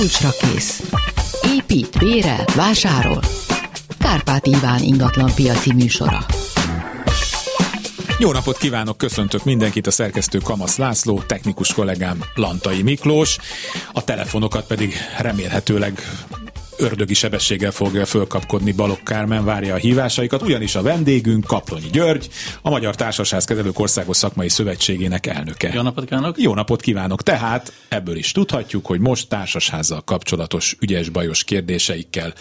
Kulcsra kész. Épít, bérel, vásárol. Kárpát Iván ingatlan piaci műsora. Jó napot kívánok, köszöntök mindenkit, a szerkesztő Kamasz László, technikus kollégám Lantai Miklós, a telefonokat pedig remélhetőleg ördögi sebességgel fogja fölkapkodni Balok Kármen, várja a hívásaikat, ugyanis a vendégünk Kaplonyi György, a Magyar Kezelők Országos Szakmai Szövetségének elnöke. Jó napot kívánok! Jó napot kívánok! Tehát ebből is tudhatjuk, hogy most társasházzal kapcsolatos ügyes-bajos kérdéseikkel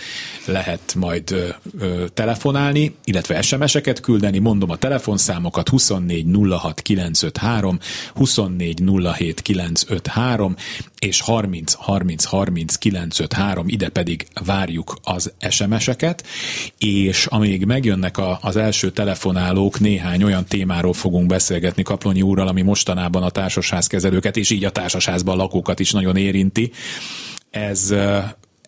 lehet majd ö, ö, telefonálni, illetve SMS-eket küldeni. Mondom a telefonszámokat 24 06 953, 24 07 953 és 30 30 30 953, ide pedig várjuk az SMS-eket, és amíg megjönnek a, az első telefonálók, néhány olyan témáról fogunk beszélgetni Kaplonyi úrral, ami mostanában a társasházkezelőket, és így a társasházban lakókat is nagyon érinti. Ez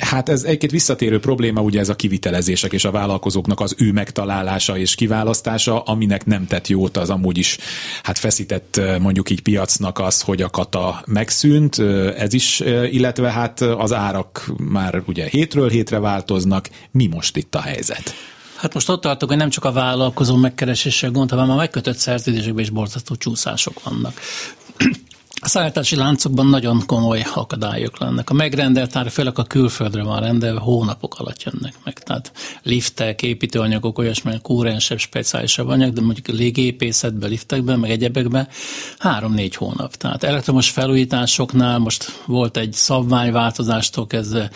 Hát ez egy-két visszatérő probléma, ugye ez a kivitelezések és a vállalkozóknak az ő megtalálása és kiválasztása, aminek nem tett jót az amúgy is hát feszített mondjuk így piacnak az, hogy a kata megszűnt, ez is, illetve hát az árak már ugye hétről hétre változnak. Mi most itt a helyzet? Hát most ott tartok, hogy nem csak a vállalkozó megkereséssel gond, hanem a megkötött szerződésekben is borzasztó csúszások vannak. A szállítási láncokban nagyon komoly akadályok lennek. A megrendelt ár, főleg a külföldre van rendelve, hónapok alatt jönnek meg. Tehát liftek, építőanyagok, olyasmi kúrensebb, speciálisabb anyag, de mondjuk légépészetben, liftekben, meg egyebekben három-négy hónap. Tehát elektromos felújításoknál most volt egy szabványváltozástól kezdve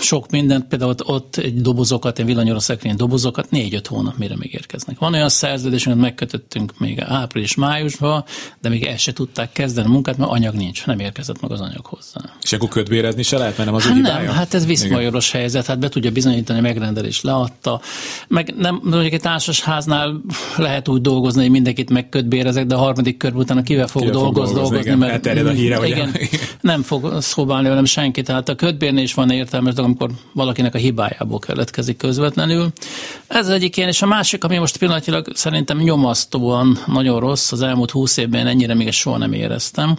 sok mindent, például ott, ott egy dobozokat, egy villanyóra szekrény dobozokat négy-öt hónap mire még érkeznek. Van olyan szerződés, amit megkötöttünk még április-májusban, de még el se tudták kezdeni a munkát, mert anyag nincs, nem érkezett meg az anyag hozzá. És akkor ködvérezni se lehet, mert nem az hát Nem, hát ez viszmajoros helyzet, hát be tudja bizonyítani, megrendelés leadta. Meg nem, mondjuk egy társasháznál lehet úgy dolgozni, hogy mindenkit megködbérezek, de a harmadik kör utána kivel fog, kivel dolgoz, fog dolgozni, dolgozni igen, mert a híre, igen, nem fog szobálni velem senki. Tehát a ködbérnél is van van értelmes dolog, amikor valakinek a hibájából keletkezik közvetlenül. Ez az egyik ilyen, és a másik, ami most pillanatilag szerintem nyomasztóan nagyon rossz, az elmúlt húsz évben ennyire még soha nem éreztem,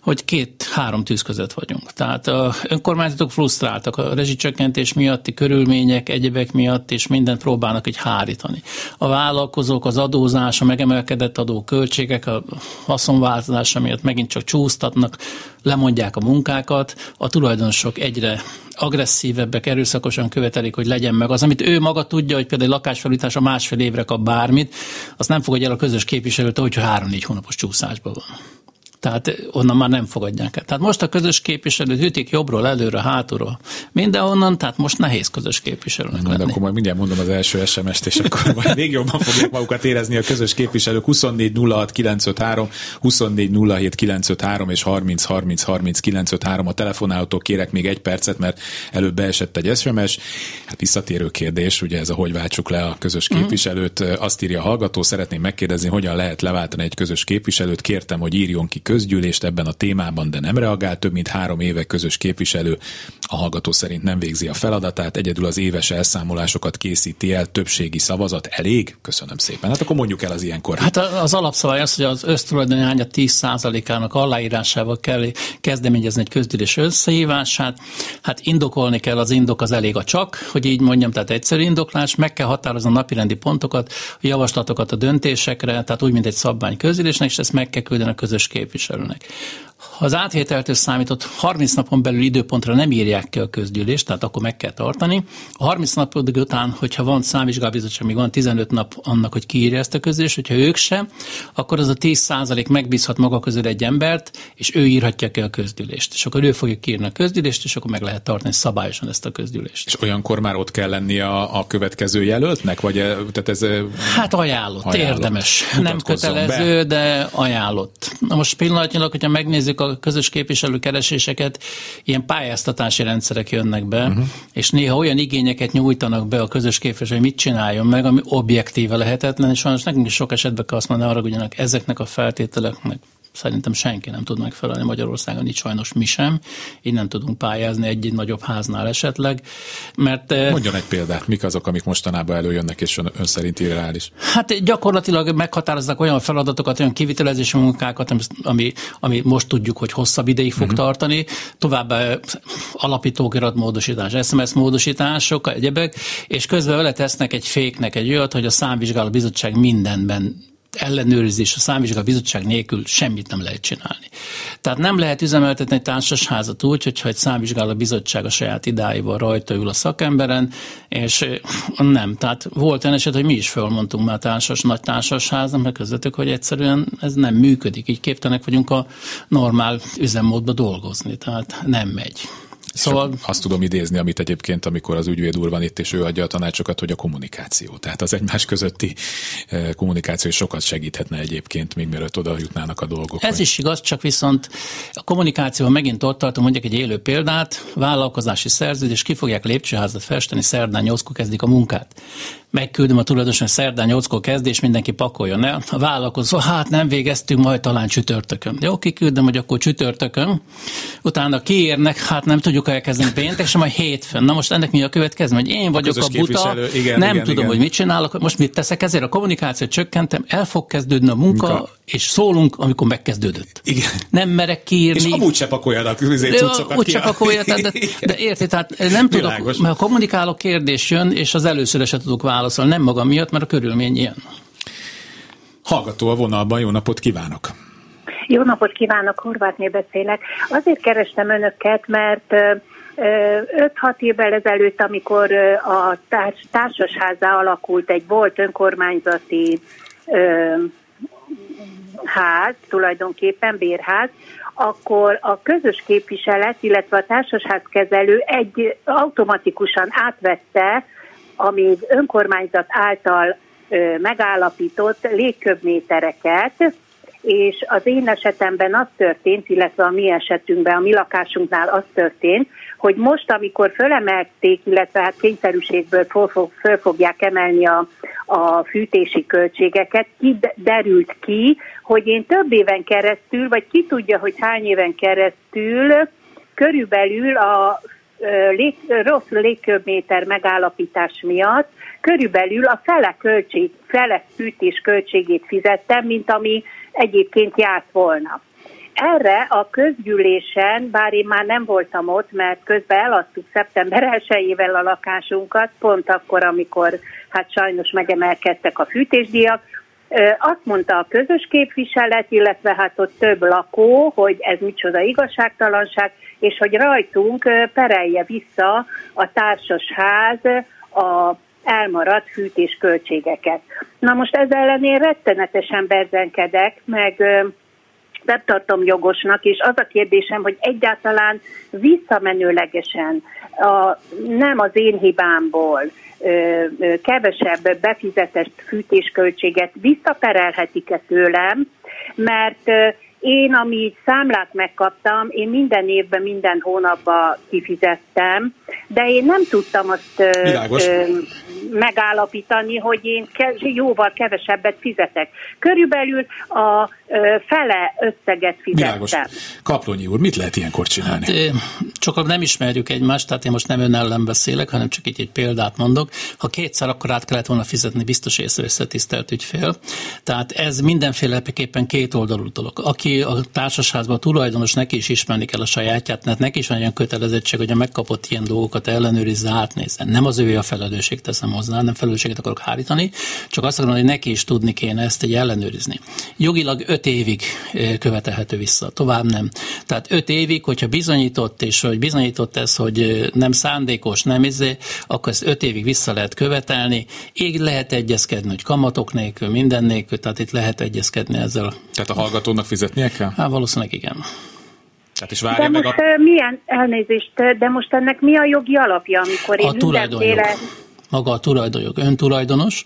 hogy két-három tűz között vagyunk. Tehát a önkormányzatok frusztráltak a rezsicsökkentés miatti körülmények, egyebek miatt, és mindent próbálnak egy hárítani. A vállalkozók, az adózás, a megemelkedett adó költségek, a haszonváltozása miatt megint csak csúsztatnak, lemondják a munkákat, a tulajdonosok egyre agresszívebbek, erőszakosan követelik, hogy legyen meg az, amit ő maga tudja, hogy például lakásfelújítás a másfél évre kap bármit, azt nem fogadja el a közös képviselőtől, hogyha három-négy hónapos csúszásban van. Tehát onnan már nem fogadják el. Tehát most a közös képviselőt ütik jobbról, előre, hátulról, mindenhonnan, tehát most nehéz közös képviselőnek lenni. Akkor majd mindjárt mondom az első SMS-t, és akkor majd még jobban fogják magukat érezni a közös képviselők. 24 06 953, 24 07 953 és 30 30 30 953 a telefonálótól kérek még egy percet, mert előbb beesett egy SMS. Hát visszatérő kérdés, ugye ez a hogy váltsuk le a közös mhm. képviselőt. Azt írja a hallgató, szeretném megkérdezni, hogyan lehet leváltani egy közös képviselőt. Kértem, hogy írjon ki közgyűlést ebben a témában, de nem reagál. Több mint három éve közös képviselő a hallgató szerint nem végzi a feladatát, egyedül az éves elszámolásokat készíti el, többségi szavazat elég? Köszönöm szépen. Hát akkor mondjuk el az ilyenkor. Hát az alapszabály az, hogy az össztulajdoni ánya 10%-ának aláírásával kell kezdeményezni egy közgyűlés összehívását. Hát indokolni kell, az indok az elég a csak, hogy így mondjam, tehát egyszerű indoklás, meg kell határozni a napirendi pontokat, a javaslatokat a döntésekre, tehát úgy, mint egy szabvány közgyűlésnek, és ezt meg kell küldeni a közös képviselő képviselőnek. Ha az átvételtől számított 30 napon belül időpontra nem írják ki a közgyűlést, tehát akkor meg kell tartani. A 30 nap után, hogyha van számvizsgálbizottság, még van 15 nap annak, hogy kiírja ezt a közgyűlést, hogyha ők sem, akkor az a 10 százalék megbízhat maga közül egy embert, és ő írhatja ki a közgyűlést. És akkor ő fogja kiírni a közgyűlést, és akkor meg lehet tartani szabályosan ezt a közgyűlést. És olyankor már ott kell lenni a, a következő jelöltnek? Vagy e, tehát ez e, hát ajánlott, ajánlott. érdemes. Nem kötelező, be. de ajánlott. Na most pillanatnyilag, hogyha megnézzük a közös képviselőkereséseket, ilyen pályáztatási rendszerek jönnek be, uh-huh. és néha olyan igényeket nyújtanak be a közös képviselő, hogy mit csináljon meg, ami objektíve lehetetlen, és sajnos nekünk is sok esetben kell azt mondani, arra, hogy ezeknek a feltételeknek szerintem senki nem tud megfelelni Magyarországon, így sajnos mi sem. Így nem tudunk pályázni egy-egy nagyobb háznál esetleg. Mert, eh, Mondjon egy példát, mik azok, amik mostanában előjönnek, és ön, ön szerint irreális? Hát gyakorlatilag meghatároznak olyan feladatokat, olyan kivitelezési munkákat, ami, ami most tudjuk, hogy hosszabb ideig fog uh-huh. tartani. Továbbá alapítókirat módosítás, SMS módosítások, egyebek, és közben vele tesznek egy féknek egy olyat, hogy a számvizsgáló bizottság mindenben ellenőrzés, a számvizsgáló bizottság nélkül semmit nem lehet csinálni. Tehát nem lehet üzemeltetni egy társasházat úgy, hogyha egy számvizsgáló bizottság a saját idáival rajta ül a szakemberen, és nem. Tehát volt olyan eset, hogy mi is fölmondtunk már társas, nagy társasháznak, mert közöttük, hogy egyszerűen ez nem működik. Így képtelenek vagyunk a normál üzemmódba dolgozni, tehát nem megy. Szóval... azt tudom idézni, amit egyébként, amikor az ügyvéd úr van itt, és ő adja a tanácsokat, hogy a kommunikáció. Tehát az egymás közötti eh, kommunikáció sokat segíthetne egyébként, még mielőtt oda jutnának a dolgok. Ez vagy... is igaz, csak viszont a kommunikáció megint ott tartom, mondjuk egy élő példát, vállalkozási szerződés, ki fogják lépcsőházat festeni, szerdán 8 kezdik a munkát megküldöm a tulajdonos, szerdán 8 kezdés, mindenki pakoljon el. A vállalkozó, hát nem végeztünk, majd talán csütörtökön. Jó, kiküldöm, hogy akkor csütörtökön. Utána kiérnek, hát nem tudjuk elkezdeni péntek, sem majd hétfőn. Na most ennek mi a következmény? Hogy én vagyok a, a buta, igen, nem igen, tudom, igen. hogy mit csinálok. Most mit teszek ezért? A kommunikációt csökkentem, el fog kezdődni a munka, munka. és szólunk, amikor megkezdődött. Igen. Nem merek kiírni. És amúgy se pakoljanak cuccokat Úgy se pakolja, de, de, érti, tehát nem tudok, Világos. mert a kommunikáló kérdés jön, és az először se tudok válaszol, nem magam miatt, mert a körülmény ilyen. Hallgató a vonalban, jó napot kívánok! Jó napot kívánok, Horvátné beszélek. Azért kerestem önöket, mert 5-6 évvel ezelőtt, amikor a társ, társasházá alakult egy volt önkormányzati ház, tulajdonképpen bérház, akkor a közös képviselet, illetve a társasház kezelő egy automatikusan átvette a még önkormányzat által megállapított légköbmétereket, és az én esetemben az történt, illetve a mi esetünkben, a mi lakásunknál az történt, hogy most, amikor fölemelték, illetve hát kényszerűségből föl, föl fogják emelni a, a fűtési költségeket, kiderült ki, hogy én több éven keresztül, vagy ki tudja, hogy hány éven keresztül körülbelül a lég, rossz légköbméter megállapítás miatt körülbelül a fele, költség, fele fűtés költségét fizettem, mint ami egyébként járt volna. Erre a közgyűlésen, bár én már nem voltam ott, mert közben eladtuk szeptember 1-ével a lakásunkat, pont akkor, amikor hát sajnos megemelkedtek a fűtésdíjak, azt mondta a közös képviselet, illetve hát ott több lakó, hogy ez micsoda igazságtalanság, és hogy rajtunk perelje vissza a társasház a elmaradt fűtés költségeket. Na most ez ellen én rettenetesen berzenkedek, meg nem tartom jogosnak, és az a kérdésem, hogy egyáltalán visszamenőlegesen, a, nem az én hibámból, ö, ö, kevesebb befizetett fűtésköltséget visszaperelhetik-e tőlem, mert én, ami számlát megkaptam, én minden évben, minden hónapban kifizettem, de én nem tudtam azt ö, megállapítani, hogy én ke- jóval kevesebbet fizetek. Körülbelül a ö, fele összeget fizettem. Világos. Kaplonyi úr, mit lehet ilyenkor csinálni? Hát, csak nem ismerjük egymást, tehát én most nem ön ellen beszélek, hanem csak így egy példát mondok. Ha kétszer, akkor át kellett volna fizetni, biztos észre tisztelt ügyfél. Tehát ez mindenféleképpen két oldalú dolog. Aki a társasházban tulajdonos, neki is ismerni kell a sajátját, mert neki is van olyan kötelezettség, hogy a megkapott ilyen dolgokat ellenőrizze, átnézze. Nem az ő a felelősség, teszem hozzá, nem felelősséget akarok hárítani, csak azt akarom, hogy neki is tudni kéne ezt egy ellenőrizni. Jogilag öt évig követelhető vissza, tovább nem. Tehát öt évig, hogyha bizonyított, és hogy bizonyított ez, hogy nem szándékos, nem izé, akkor ezt öt évig vissza lehet követelni. Így lehet egyezkedni, hogy kamatok nélkül, minden nélkül, tehát itt lehet egyezkedni ezzel. Tehát a hallgatónak fizetni fizetnie kell? Hát valószínűleg igen. Tehát is várja de meg most a... milyen elnézést, de most ennek mi a jogi alapja, amikor én a mindenféle maga a tulajdonjog, öntulajdonos.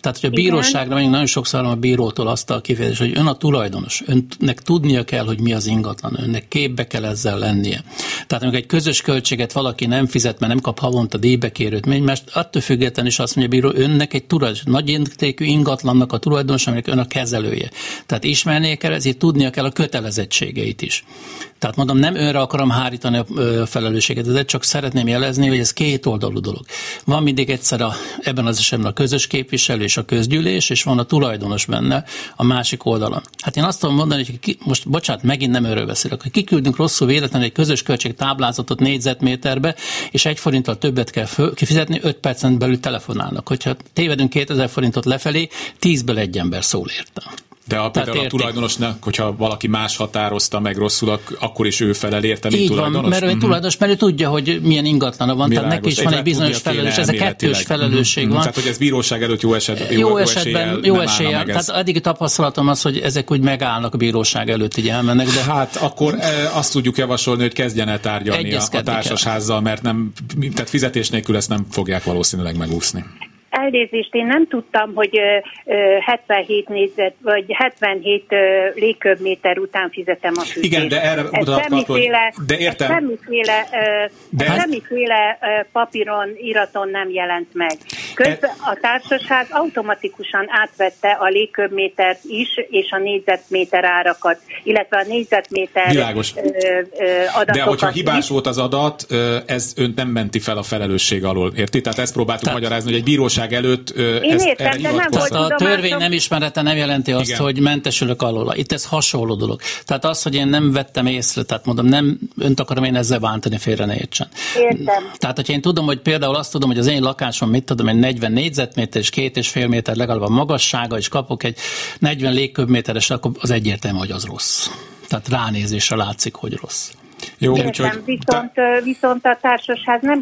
Tehát, hogy a bíróságra megyünk, nagyon sokszor a bírótól azt a kifejezés, hogy ön a tulajdonos, önnek tudnia kell, hogy mi az ingatlan, önnek képbe kell ezzel lennie. Tehát amikor egy közös költséget valaki nem fizet, mert nem kap havonta díjbekérőt, mert attól függetlenül is azt mondja, bíró, önnek egy tulaj, nagy értékű ingatlannak a tulajdonos, aminek ön a kezelője. Tehát ismernie kell, ezért tudnia kell a kötelezettségeit is. Tehát mondom, nem önre akarom hárítani a felelősséget, de csak szeretném jelezni, hogy ez két oldalú dolog. Van mindig egyszer a, ebben az esetben a közös képviselő és a közgyűlés, és van a tulajdonos benne a másik oldalon. Hát én azt tudom mondani, hogy ki, most bocsánat, megint nem őről beszélek, hogy kiküldünk rosszul véletlenül egy közös költség táblázatot négyzetméterbe, és egy forinttal többet kell föl, kifizetni, öt percen belül telefonálnak. Hogyha tévedünk 2000 forintot lefelé, tízből egy ember szól érte. De a, például a tulajdonosnak, hogyha valaki más határozta meg rosszul, akkor is ő felel érte, mint Így tulajdonos? van, mert ő uh-huh. tulajdonos, mert ő tudja, hogy milyen ingatlana van, Világos. tehát neki is van egy bizonyos felelősség, ez a kettős felelősség uh-huh. van. Tehát, hogy ez bíróság előtt jó, eset, jó, jó esetben, jó eséllyel. Tehát eddig tapasztalatom az, hogy ezek úgy megállnak a bíróság előtt, így elmennek. De... Hát akkor e, azt tudjuk javasolni, hogy kezdjen el tárgyalni a, a társasházzal, mert nem, tehát fizetés nélkül ezt nem fogják valószínűleg megúszni. Elnézést, én nem tudtam, hogy 77 négyzet, vagy 77 légköbméter után fizetem a fűtést. Igen, de erre mutathat, hogy... De értem. Semmiféle, de semmiféle papíron, iraton nem jelent meg. Közben a társaság automatikusan átvette a légköbmétert is, és a négyzetméter árakat, illetve a négyzetméter Világos. adatokat De hogyha hibás is. volt az adat, ez önt nem menti fel a felelősség alól, érti? Tehát ezt próbáltuk Tehát, magyarázni, hogy egy bíróság bíróság előtt Én ezt, értem, de nem volt A törvény nem ismerete nem jelenti azt, Igen. hogy mentesülök alól. Itt ez hasonló dolog. Tehát az, hogy én nem vettem észre, tehát mondom, nem önt akarom én ezzel bántani, félre ne értsen. Értem. Tehát, hogyha én tudom, hogy például azt tudom, hogy az én lakásom, mit tudom, egy 40 négyzetméter és két és fél méter legalább a magassága, és kapok egy 40 légköbméteres, akkor az egyértelmű, hogy az rossz. Tehát ránézésre látszik, hogy rossz. Jó, Értem, úgyhogy... viszont, ta... viszont a társasház nem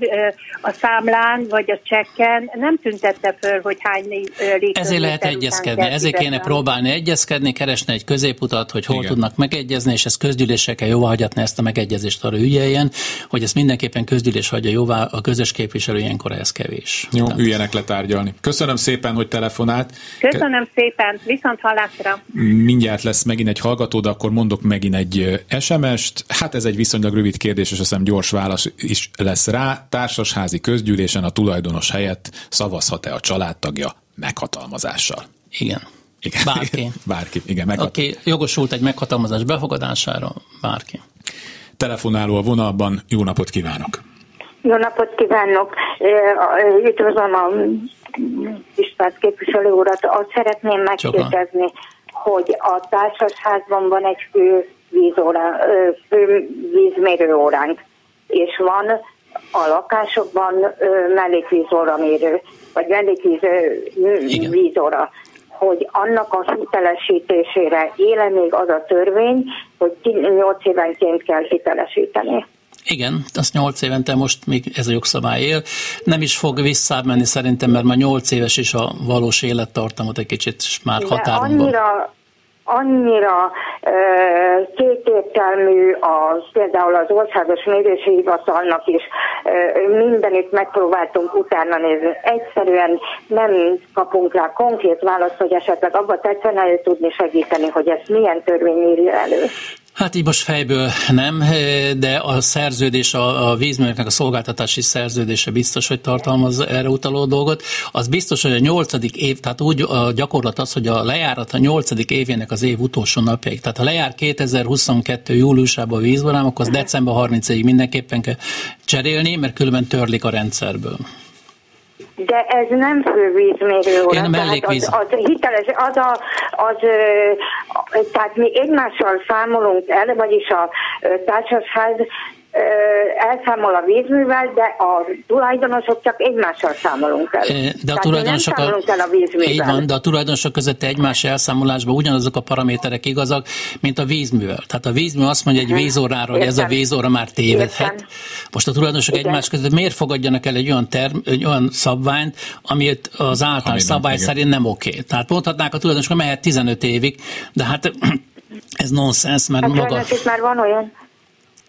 a számlán vagy a csekken nem tüntette föl, hogy hány légkörbméter Ezért lehet egyezkedni, ezért kéne próbálni egyezkedni, keresni egy középutat, hogy hol Igen. tudnak megegyezni, és ezt közgyűlésre kell jóváhagyatni ezt a megegyezést arra ügyeljen, hogy ezt mindenképpen közgyűlés hagyja jóvá, a közös képviselő ilyenkor ez kevés. Jó, Tehát... üljenek letárgyalni. Köszönöm szépen, hogy telefonált. Köszönöm Ke- szépen, viszont hallásra. Mindjárt lesz megint egy hallgató, de akkor mondok megint egy SMS-t. Hát ez egy viszonylag rövid kérdés, és azt hiszem gyors válasz is lesz rá. Társasházi közgyűlésen a tulajdonos helyett szavazhat-e a családtagja meghatalmazással? Igen. Igen. Bárki. Bárki, igen. Meghat- Aki jogosult egy meghatalmazás befogadására, bárki. Telefonáló a vonalban, jó napot kívánok! Jó napot kívánok! Üdvözlöm a tisztelt képviselő urat. Azt szeretném megkérdezni, hogy a társasházban van egy fő vízóra, fő vízmérő óránk, és van a lakásokban mellékvízóra mérő, vagy mellékvíz vízóra, hogy annak a hitelesítésére éle még az a törvény, hogy 8 évenként kell hitelesíteni. Igen, azt 8 évente most még ez a jogszabály él. Nem is fog visszamenni szerintem, mert már 8 éves is a valós élettartamot egy kicsit már határon annyira, annyira e, kétértelmű az, például az Országos Mérési Hivatalnak is e, mindenütt megpróbáltunk utána nézni. Egyszerűen nem kapunk rá konkrét választ, hogy esetleg abba tetszene tudni segíteni, hogy ezt milyen törvény írja elő. Hát így most fejből nem, de a szerződés, a, a vízműveknek a szolgáltatási szerződése biztos, hogy tartalmaz erre utaló dolgot. Az biztos, hogy a nyolcadik év, tehát úgy a gyakorlat az, hogy a lejárat a nyolcadik évének az év utolsó napjaig. Tehát ha lejár 2022. júliusában a vízvarám, akkor az december 30-ig mindenképpen kell cserélni, mert különben törlik a rendszerből. De ez nem fővízmérő óra. Én mellékvíz. Az, az, hiteles, az, a, az, tehát mi egymással számolunk el, vagyis a társasház elszámol a vízművel, de a tulajdonosok csak egymással számolunk el. De a tulajdonosok, nem el a vízművel. Így van, de a tulajdonosok között egymás elszámolásban ugyanazok a paraméterek igazak, mint a vízművel. Tehát a vízmű azt mondja egy uh-huh. vízóráról, hogy ez a vízóra már tévedhet. Értem. Most a tulajdonosok Igen. egymás között miért fogadjanak el egy olyan, term, egy olyan szabványt, amit az általános szabály nem, szerint nem oké. Tehát mondhatnák a tulajdonosok, mehet 15 évig, de hát ez nonsens, mert hát maga... már van olyan.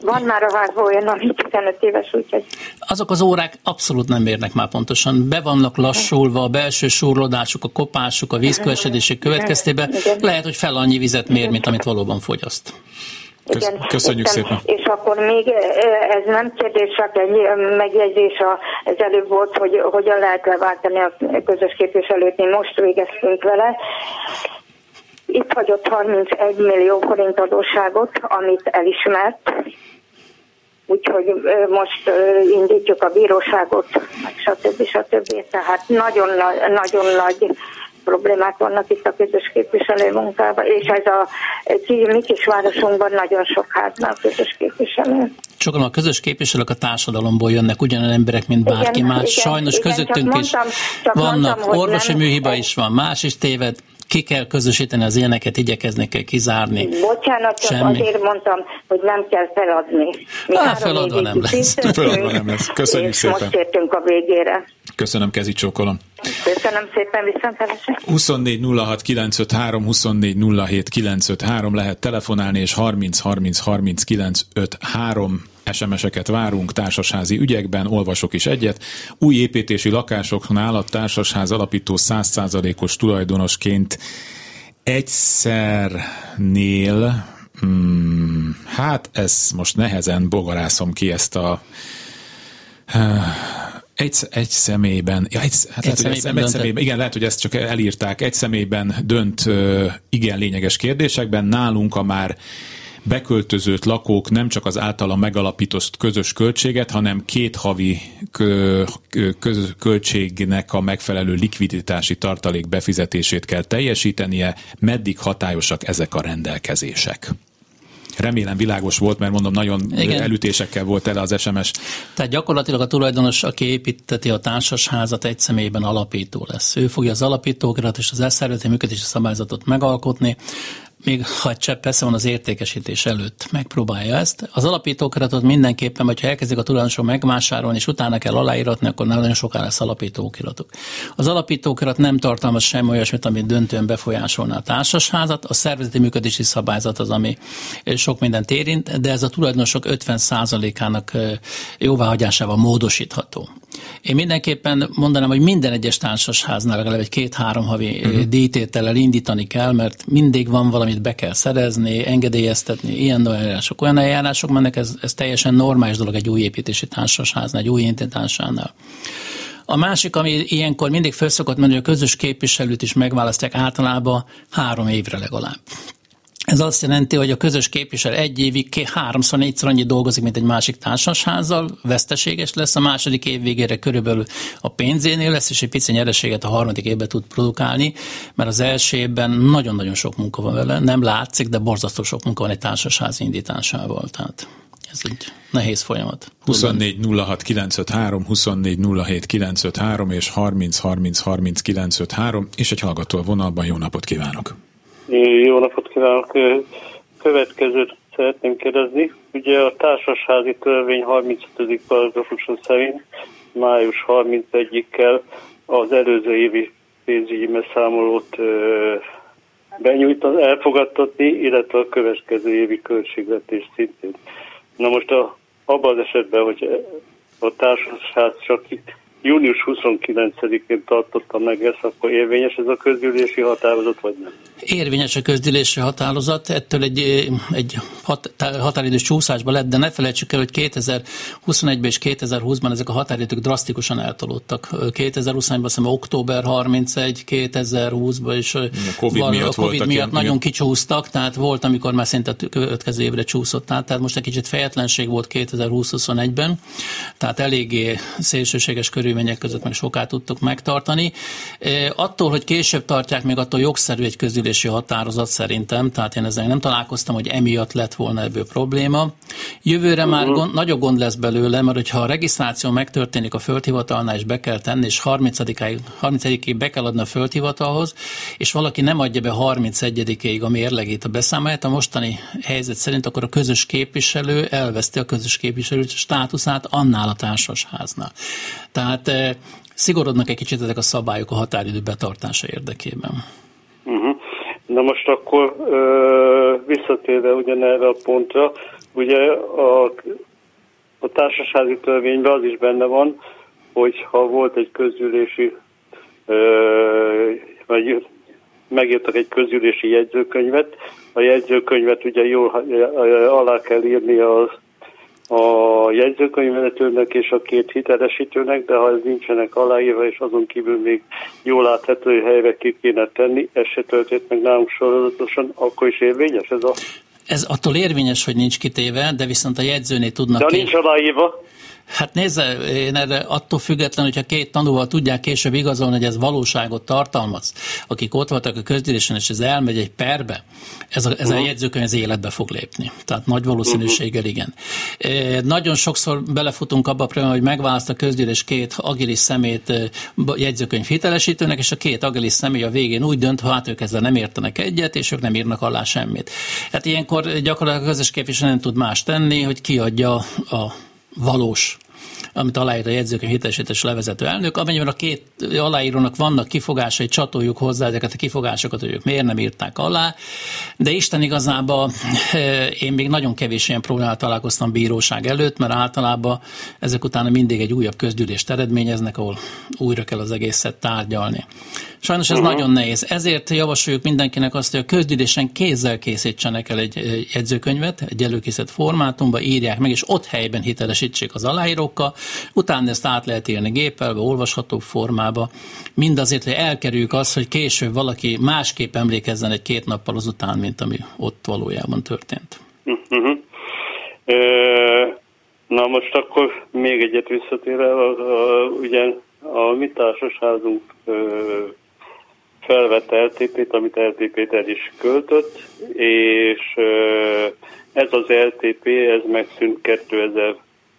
Van már a házban olyan, ami 15 éves, úgyhogy... Azok az órák abszolút nem érnek már pontosan. Be vannak lassulva a belső súrlódásuk, a kopásuk, a vízkövesedések következtében. Igen. Lehet, hogy fel annyi vizet mér, mint amit valóban fogyaszt. Igen, Köszönjük értem. szépen. És akkor még ez nem kérdés, csak egy megjegyzés az előbb volt, hogy hogyan lehet leváltani a közös képviselőt, mi most végeztünk vele. Itt hagyott 31 millió forint adósságot, amit elismert, úgyhogy most indítjuk a bíróságot, stb. stb. Tehát nagyon, nagyon nagy problémák vannak itt a közös képviselő munkában, és ez a mi kis városunkban nagyon sok háznál közös képviselő. Sokan a közös képviselők a társadalomból jönnek, ugyanolyan emberek, mint bárki igen, más. Igen, Sajnos igen, közöttünk is mondtam, vannak, mondtam, orvosi nem, műhiba is van, más is téved, ki kell közösíteni az ilyeneket, igyekezni kell kizárni. Bocsánat, csak Semmi. azért mondtam, hogy nem kell feladni. Mi Á, feladva nem lesz. Feladva nem lesz. Köszönjük szépen. most értünk a végére. Köszönöm, kezi csókolom. Köszönöm szépen, viszontlátásra. 24 06 953, 24 07 953 lehet telefonálni, és 30 30 30 953 SMS-eket várunk társasházi ügyekben, olvasok is egyet. Új építési lakásoknál a társasház alapító 100%-os tulajdonosként egyszernél hmm, hát ez most nehezen bogarászom ki ezt a egy, egy személyben, ja, egy, hát egy, lehet, személyben, egy személyben, igen, lehet, hogy ezt csak elírták, egy személyben dönt igen lényeges kérdésekben, nálunk a már beköltözött lakók nem csak az általa megalapított közös költséget, hanem két havi köz, költségnek a megfelelő likviditási tartalék befizetését kell teljesítenie, meddig hatályosak ezek a rendelkezések. Remélem világos volt, mert mondom, nagyon Igen. elütésekkel volt tele az SMS. Tehát gyakorlatilag a tulajdonos, aki építeti a társasházat, egy személyben alapító lesz. Ő fogja az alapítókat és az elszervezeti működési szabályzatot megalkotni, még ha egy csepp persze van az értékesítés előtt, megpróbálja ezt. Az alapítókiratot mindenképpen, hogyha elkezdik a tulajdonosok megvásárolni, és utána kell aláíratni, akkor nagyon soká lesz alapítókiratok. Az alapítókirat nem tartalmaz semmi olyasmit, amit döntően befolyásolná a társasházat. A szervezeti működési szabályzat az, ami sok mindent érint, de ez a tulajdonosok 50%-ának jóváhagyásával módosítható. Én mindenképpen mondanám, hogy minden egyes társasháznál legalább egy két-három havi uh-huh. díjtétellel indítani kell, mert mindig van valamit be kell szerezni, engedélyeztetni, ilyen eljárások, olyan eljárások mennek, ez, ez teljesen normális dolog egy új építési társasháznál, egy új intentásánál. A másik, ami ilyenkor mindig felszokott menni, hogy a közös képviselőt is megválasztják általában három évre legalább. Ez azt jelenti, hogy a közös képviselő egy évig háromszor, négyszer annyi dolgozik, mint egy másik társasházzal, veszteséges lesz, a második év végére körülbelül a pénzénél lesz, és egy pici nyereséget a harmadik évben tud produkálni, mert az első évben nagyon-nagyon sok munka van vele, nem látszik, de borzasztó sok munka van egy társasház indításával. Tehát ez egy nehéz folyamat. 24 06 953, 24 07 953 és 30 30 30 953, és egy hallgató a vonalban. Jó napot kívánok! Jó napot kívánok! Következőt szeretném kérdezni. Ugye a társasházi törvény 35. paragrafuson szerint május 31-ig az előző évi pénzügyi beszámolót benyújtani, elfogadtatni, illetve a következő évi költségvetés szintén. Na most a, abban az esetben, hogy a társasház csak itt június 29-én tartotta meg ezt, akkor érvényes ez a közgyűlési határozat, vagy nem? Érvényes a közgyűlési határozat, ettől egy, egy hat, határidős csúszásba lett, de ne felejtsük el, hogy 2021-ben és 2020-ban ezek a határidők drasztikusan eltolódtak. 2021-ban azt október 31, 2020-ban is a COVID val- miatt, a COVID miatt nagyon igen. kicsúsztak, tehát volt, amikor már szinte következő évre csúszott át, tehát most egy kicsit fejetlenség volt 2020-21-ben, tehát eléggé szélsőséges körülmények között meg soká tudtuk megtartani. Attól, hogy később tartják, még attól jogszerű egy közülés közgyűlési határozat szerintem, tehát én ezzel nem találkoztam, hogy emiatt lett volna ebből probléma. Jövőre már mhm. gond, nagyobb gond lesz belőle, mert hogyha a regisztráció megtörténik a földhivatalnál, és be kell tenni, és 30-ig 31 be kell adni a földhivatalhoz, és valaki nem adja be 31-ig a mérlegét, a beszámolját, a mostani helyzet szerint akkor a közös képviselő elveszti a közös képviselő státuszát annál a társasháznál. Tehát eh, szigorodnak egy kicsit ezek a szabályok a határidő betartása érdekében. Na most akkor visszatérve ugyanerre a pontra, ugye a, a társasági törvényben az is benne van, hogy ha volt egy közgyűlési, ö, vagy megírtak egy közgyűlési jegyzőkönyvet, a jegyzőkönyvet ugye jól alá kell írni az a jegyzőkönyvezetőnek és a két hitelesítőnek, de ha ez nincsenek aláírva, és azon kívül még jól látható helyre ki kéne tenni, ez se történt meg nálunk sorozatosan, akkor is érvényes ez a... Ez attól érvényes, hogy nincs kitéve, de viszont a jegyzőnél tudnak... De nincs aláírva? Hát nézze, én erre attól független, hogyha két tanúval tudják később igazolni, hogy ez valóságot tartalmaz, akik ott voltak a közgyűlésen, és ez elmegy egy perbe, ez a, ez a jegyzőkönyv az életbe fog lépni. Tehát nagy valószínűséggel igen. E, nagyon sokszor belefutunk abba a problémába, hogy megválaszt a közgyűlés két agilis szemét jegyzőkönyv hitelesítőnek, és a két agilis személy a végén úgy dönt, hogy hát ők ezzel nem értenek egyet, és ők nem írnak alá semmit. Hát ilyenkor gyakorlatilag a közös képviselő nem tud más tenni, hogy kiadja a valós amit aláírt a jegyzőkönyv hitelesítés levezető elnök. Amennyiben a két aláírónak vannak kifogásai, csatoljuk hozzá ezeket a kifogásokat, hogy ők miért nem írták alá, de Isten igazából eh, én még nagyon kevés ilyen problémát találkoztam bíróság előtt, mert általában ezek utána mindig egy újabb közgyűlést eredményeznek, ahol újra kell az egészet tárgyalni. Sajnos ez uh-huh. nagyon nehéz. Ezért javasoljuk mindenkinek azt, hogy a közgyűlésen kézzel készítsenek el egy jegyzőkönyvet, egy előkészített formátumba, írják meg, és ott helyben hitelesítsék az aláírókkal, utána ezt át lehet írni géppel, olvasható formába, mindazért, hogy elkerüljük azt, hogy később valaki másképp emlékezzen egy két nappal azután, mint ami ott valójában történt. Uh-huh. Na most akkor még egyet visszatérve, ugye a mi társasházunk felvett LTP-t, amit LTP-t el is költött, és ez az LTP, ez megszűnt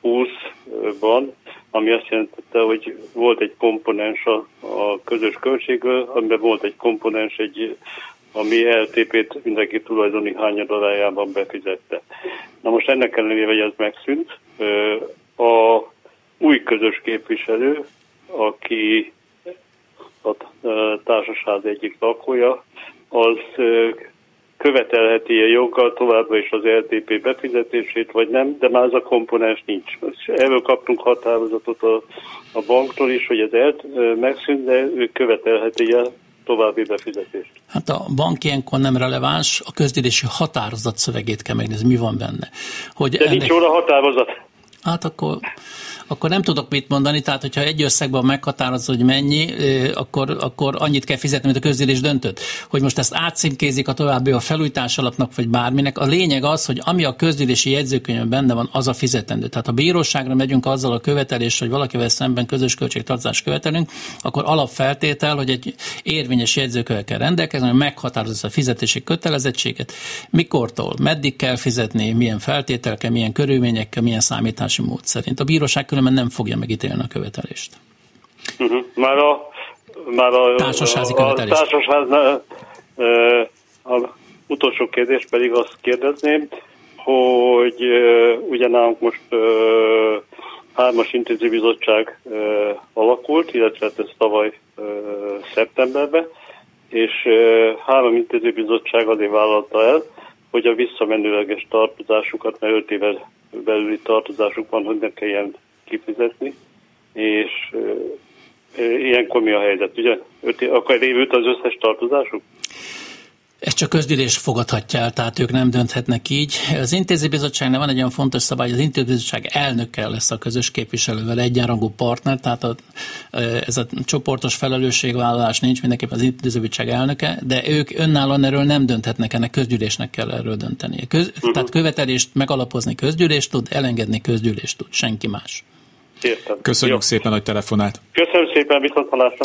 2020-ban, ami azt jelentette, hogy volt egy komponens a, a közös költségből, amiben volt egy komponens, egy, ami LTP-t mindenki tulajdoni hányadalájában befizette. Na most ennek ellenére, hogy ez megszűnt, a új közös képviselő, aki a társaság egyik lakója, az követelheti a joggal továbbra is az LTP befizetését, vagy nem, de már az a komponens nincs. Erről kaptunk határozatot a, a banktól is, hogy ez el, megszűnt, de ő követelheti a további befizetést. Hát a bank ilyenkor nem releváns, a közgyűlési határozat szövegét kell megnézni, mi van benne. Hogy de ennek... nincs róla határozat. Hát akkor akkor nem tudok mit mondani, tehát hogyha egy összegben meghatározod, hogy mennyi, akkor, akkor annyit kell fizetni, mint a közgyűlés döntött. Hogy most ezt átcímkézik a további a felújítás alapnak, vagy bárminek. A lényeg az, hogy ami a közgyűlési jegyzőkönyvben benne van, az a fizetendő. Tehát ha bíróságra megyünk azzal a követelés, hogy valakivel szemben közös költségtartást követelünk, akkor alapfeltétel, hogy egy érvényes jegyzőkönyvvel kell rendelkezni, hogy meghatározza a fizetési kötelezettséget, mikortól, meddig kell fizetni, milyen feltételekkel, milyen körülményekkel, milyen számítási mód szerint. A bíróság különben nem fogja megítélni a követelést. Uh-huh. Már a, már a, társasházi követelést. A társasháznál a utolsó kérdés pedig azt kérdezném, hogy ugye nálunk most hármas intézőbizottság alakult, illetve hát ez tavaly szeptemberben, és három intézőbizottság azért vállalta el, hogy a visszamenőleges tartozásukat, mert 5 éve belüli tartozásuk van, hogy ne kelljen kifizetni, és ilyenkor mi a helyzet? Ugye, öt, akkor lévült az összes tartozásuk? Ezt csak közgyűlés fogadhatja el, tehát ők nem dönthetnek így. Az intézőbizottságnál van egy olyan fontos szabály, hogy az intézőbizottság elnökkel lesz a közös képviselővel egyenrangú partner, tehát a, ez a csoportos felelősségvállalás nincs, mindenképpen az intézőbizottság elnöke, de ők önállóan erről nem dönthetnek, ennek közgyűlésnek kell erről dönteni. Köz, uh-huh. Tehát követelést megalapozni közgyűlés tud, elengedni közgyűlés tud, senki más. Értem. Köszönjük Jó. szépen, hogy telefonált. Köszönöm szépen, viszont hallásra.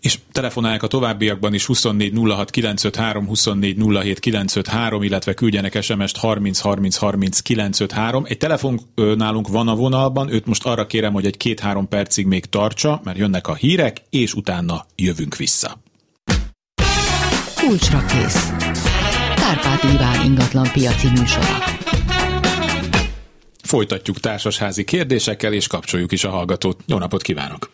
És telefonálják a továbbiakban is 24 06 953, 24 07 953, illetve küldjenek SMS-t 30 30 30 953. Egy telefon nálunk van a vonalban, őt most arra kérem, hogy egy két-három percig még tartsa, mert jönnek a hírek, és utána jövünk vissza. Kulcsra kész. Kárpát Iván ingatlan piaci műsora. Folytatjuk társasházi kérdésekkel, és kapcsoljuk is a hallgatót. Jó napot kívánok!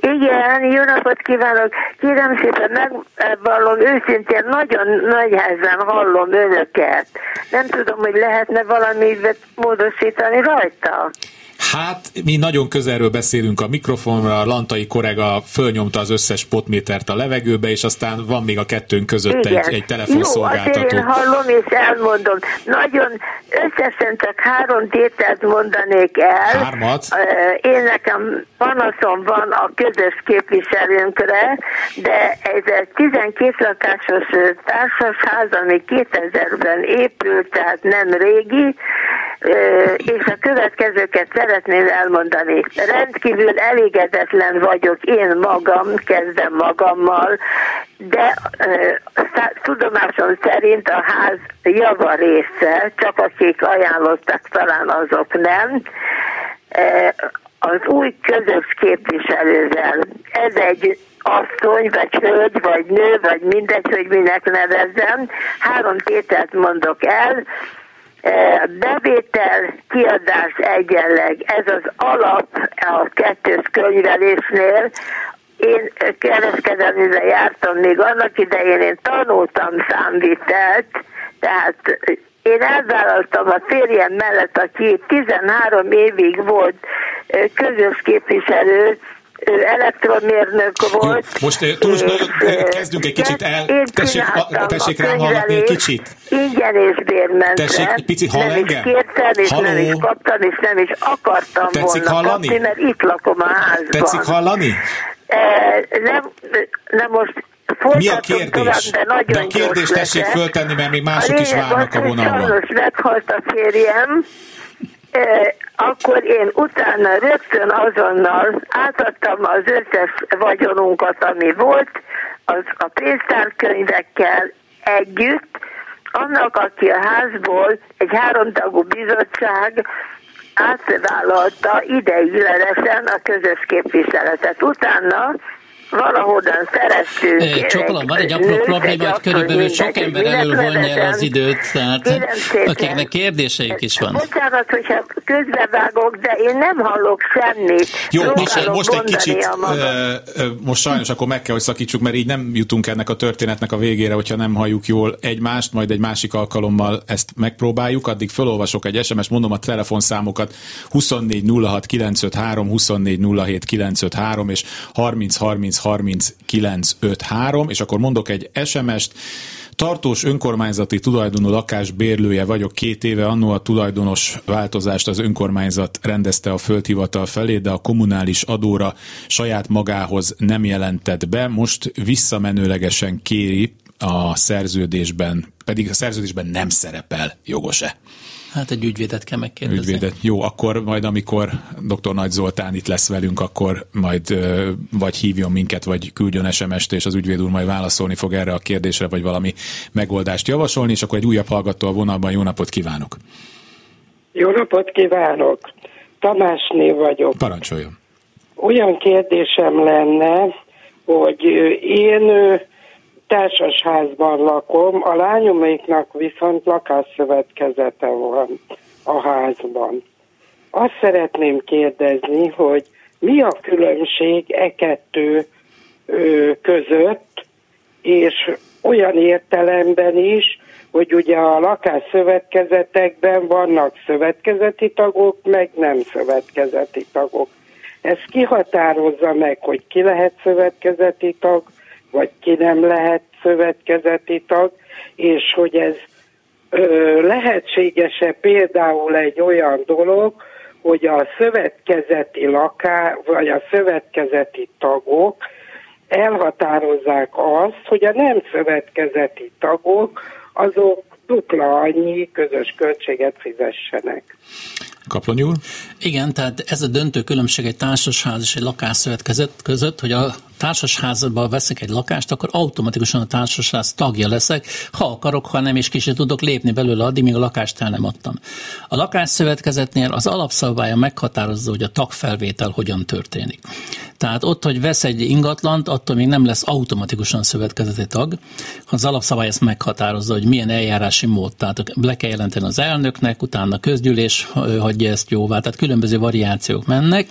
Igen, jó napot kívánok! Kérem szépen, megvallom őszintén, nagyon nagy nehezen hallom önöket. Nem tudom, hogy lehetne valami módosítani rajta. Hát, mi nagyon közelről beszélünk a mikrofonra, a Lantai korega fölnyomta az összes potmétert a levegőbe, és aztán van még a kettőnk között egy, egy telefonszolgáltató. Jó, én hallom és elmondom. Nagyon összesen csak három tételt mondanék el. Hármat? Én nekem panaszom van a közös képviselőnkre, de ez egy 12 lakásos társasház, ami 2000-ben épült, tehát nem régi, és a következőket szeretném elmondani. Rendkívül elégedetlen vagyok én magam, kezdem magammal, de tudomásom szerint a ház java része, csak akik ajánlottak, talán azok nem, az új közös képviselővel. Ez egy asszony, vagy hölgy, vagy nő, vagy mindegy, hogy minek nevezzem. Három tételt mondok el bevétel, kiadás egyenleg, ez az alap a kettős könyvelésnél. Én kereskedelmibe jártam még annak idején, én tanultam számvitelt, tehát én elvállaltam a férjem mellett, aki 13 évig volt közös képviselő, elektromérnök volt. Jó, most túl, kezdünk egy kicsit el. Tessék, tessék rám hallgatni egy kicsit. Ingyen és bérmentve. Tessék, picit hall nem engem? is kértem, és Halló? nem is kaptam, és nem is akartam Tetszik volna hallani? kapni, mert itt lakom a házban. Tetszik hallani? Nem, nem most mi a kérdés? Tovább, de, de a kérdést tessék föltenni, mert még mások is várnak a vonalban. Sajnos meghalt a férjem, akkor én utána rögtön azonnal átadtam az összes vagyonunkat, ami volt, az a pénztárkönyvekkel együtt, annak, aki a házból egy háromtagú bizottság átvállalta ideiglenesen a közös képviseletet. Utána valahogyan szereztünk. Csokolom, van egy apró probléma, hogy körülbelül sok ember elől vonja el az időt, tehát akiknek kérdéseik is van. Bocsánat, hogyha közbevágok, de én nem hallok semmit. Jó, most, most egy kicsit, most sajnos akkor meg kell, hogy szakítsuk, mert így nem jutunk ennek a történetnek a végére, hogyha nem halljuk jól egymást, majd egy másik alkalommal ezt megpróbáljuk, addig felolvasok egy SMS, mondom a telefonszámokat 24 06 953, 24 07 953 és 30 30 3953, és akkor mondok egy SMS-t, Tartós önkormányzati tulajdonú lakás bérlője vagyok. Két éve, annó a tulajdonos változást az önkormányzat rendezte a földhivatal felé, de a kommunális adóra saját magához nem jelentett be, most visszamenőlegesen kéri a szerződésben, pedig a szerződésben nem szerepel, jogos-e? Hát egy ügyvédet kell megkérdezni. Ügyvédet. Jó, akkor majd amikor dr. Nagy Zoltán itt lesz velünk, akkor majd vagy hívjon minket, vagy küldjön SMS-t, és az ügyvéd úr majd válaszolni fog erre a kérdésre, vagy valami megoldást javasolni, és akkor egy újabb hallgató a vonalban. Jó napot kívánok! Jó napot kívánok! Tamásné vagyok. Parancsoljon! Olyan kérdésem lenne, hogy én társasházban lakom, a lányoméknak viszont lakásszövetkezete van a házban. Azt szeretném kérdezni, hogy mi a különbség e kettő között, és olyan értelemben is, hogy ugye a lakásszövetkezetekben vannak szövetkezeti tagok, meg nem szövetkezeti tagok. Ez kihatározza meg, hogy ki lehet szövetkezeti tag, vagy ki nem lehet szövetkezeti tag, és hogy ez lehetséges-e például egy olyan dolog, hogy a szövetkezeti laká, vagy a szövetkezeti tagok elhatározzák azt, hogy a nem szövetkezeti tagok azok dupla annyi közös költséget fizessenek. Kaplony úr? Igen, tehát ez a döntő különbség egy társasház és egy lakásszövetkezet között, hogy a társasházba veszek egy lakást, akkor automatikusan a társasház tagja leszek, ha akarok, ha nem, és ki tudok lépni belőle addig, míg a lakást el nem adtam. A lakásszövetkezetnél az alapszabálya meghatározza, hogy a tagfelvétel hogyan történik. Tehát ott, hogy vesz egy ingatlant, attól még nem lesz automatikusan szövetkezeti tag. Az alapszabály ezt meghatározza, hogy milyen eljárási mód. Tehát le kell jelenteni az elnöknek, utána a közgyűlés hagyja ezt jóvá, tehát különböző variációk mennek.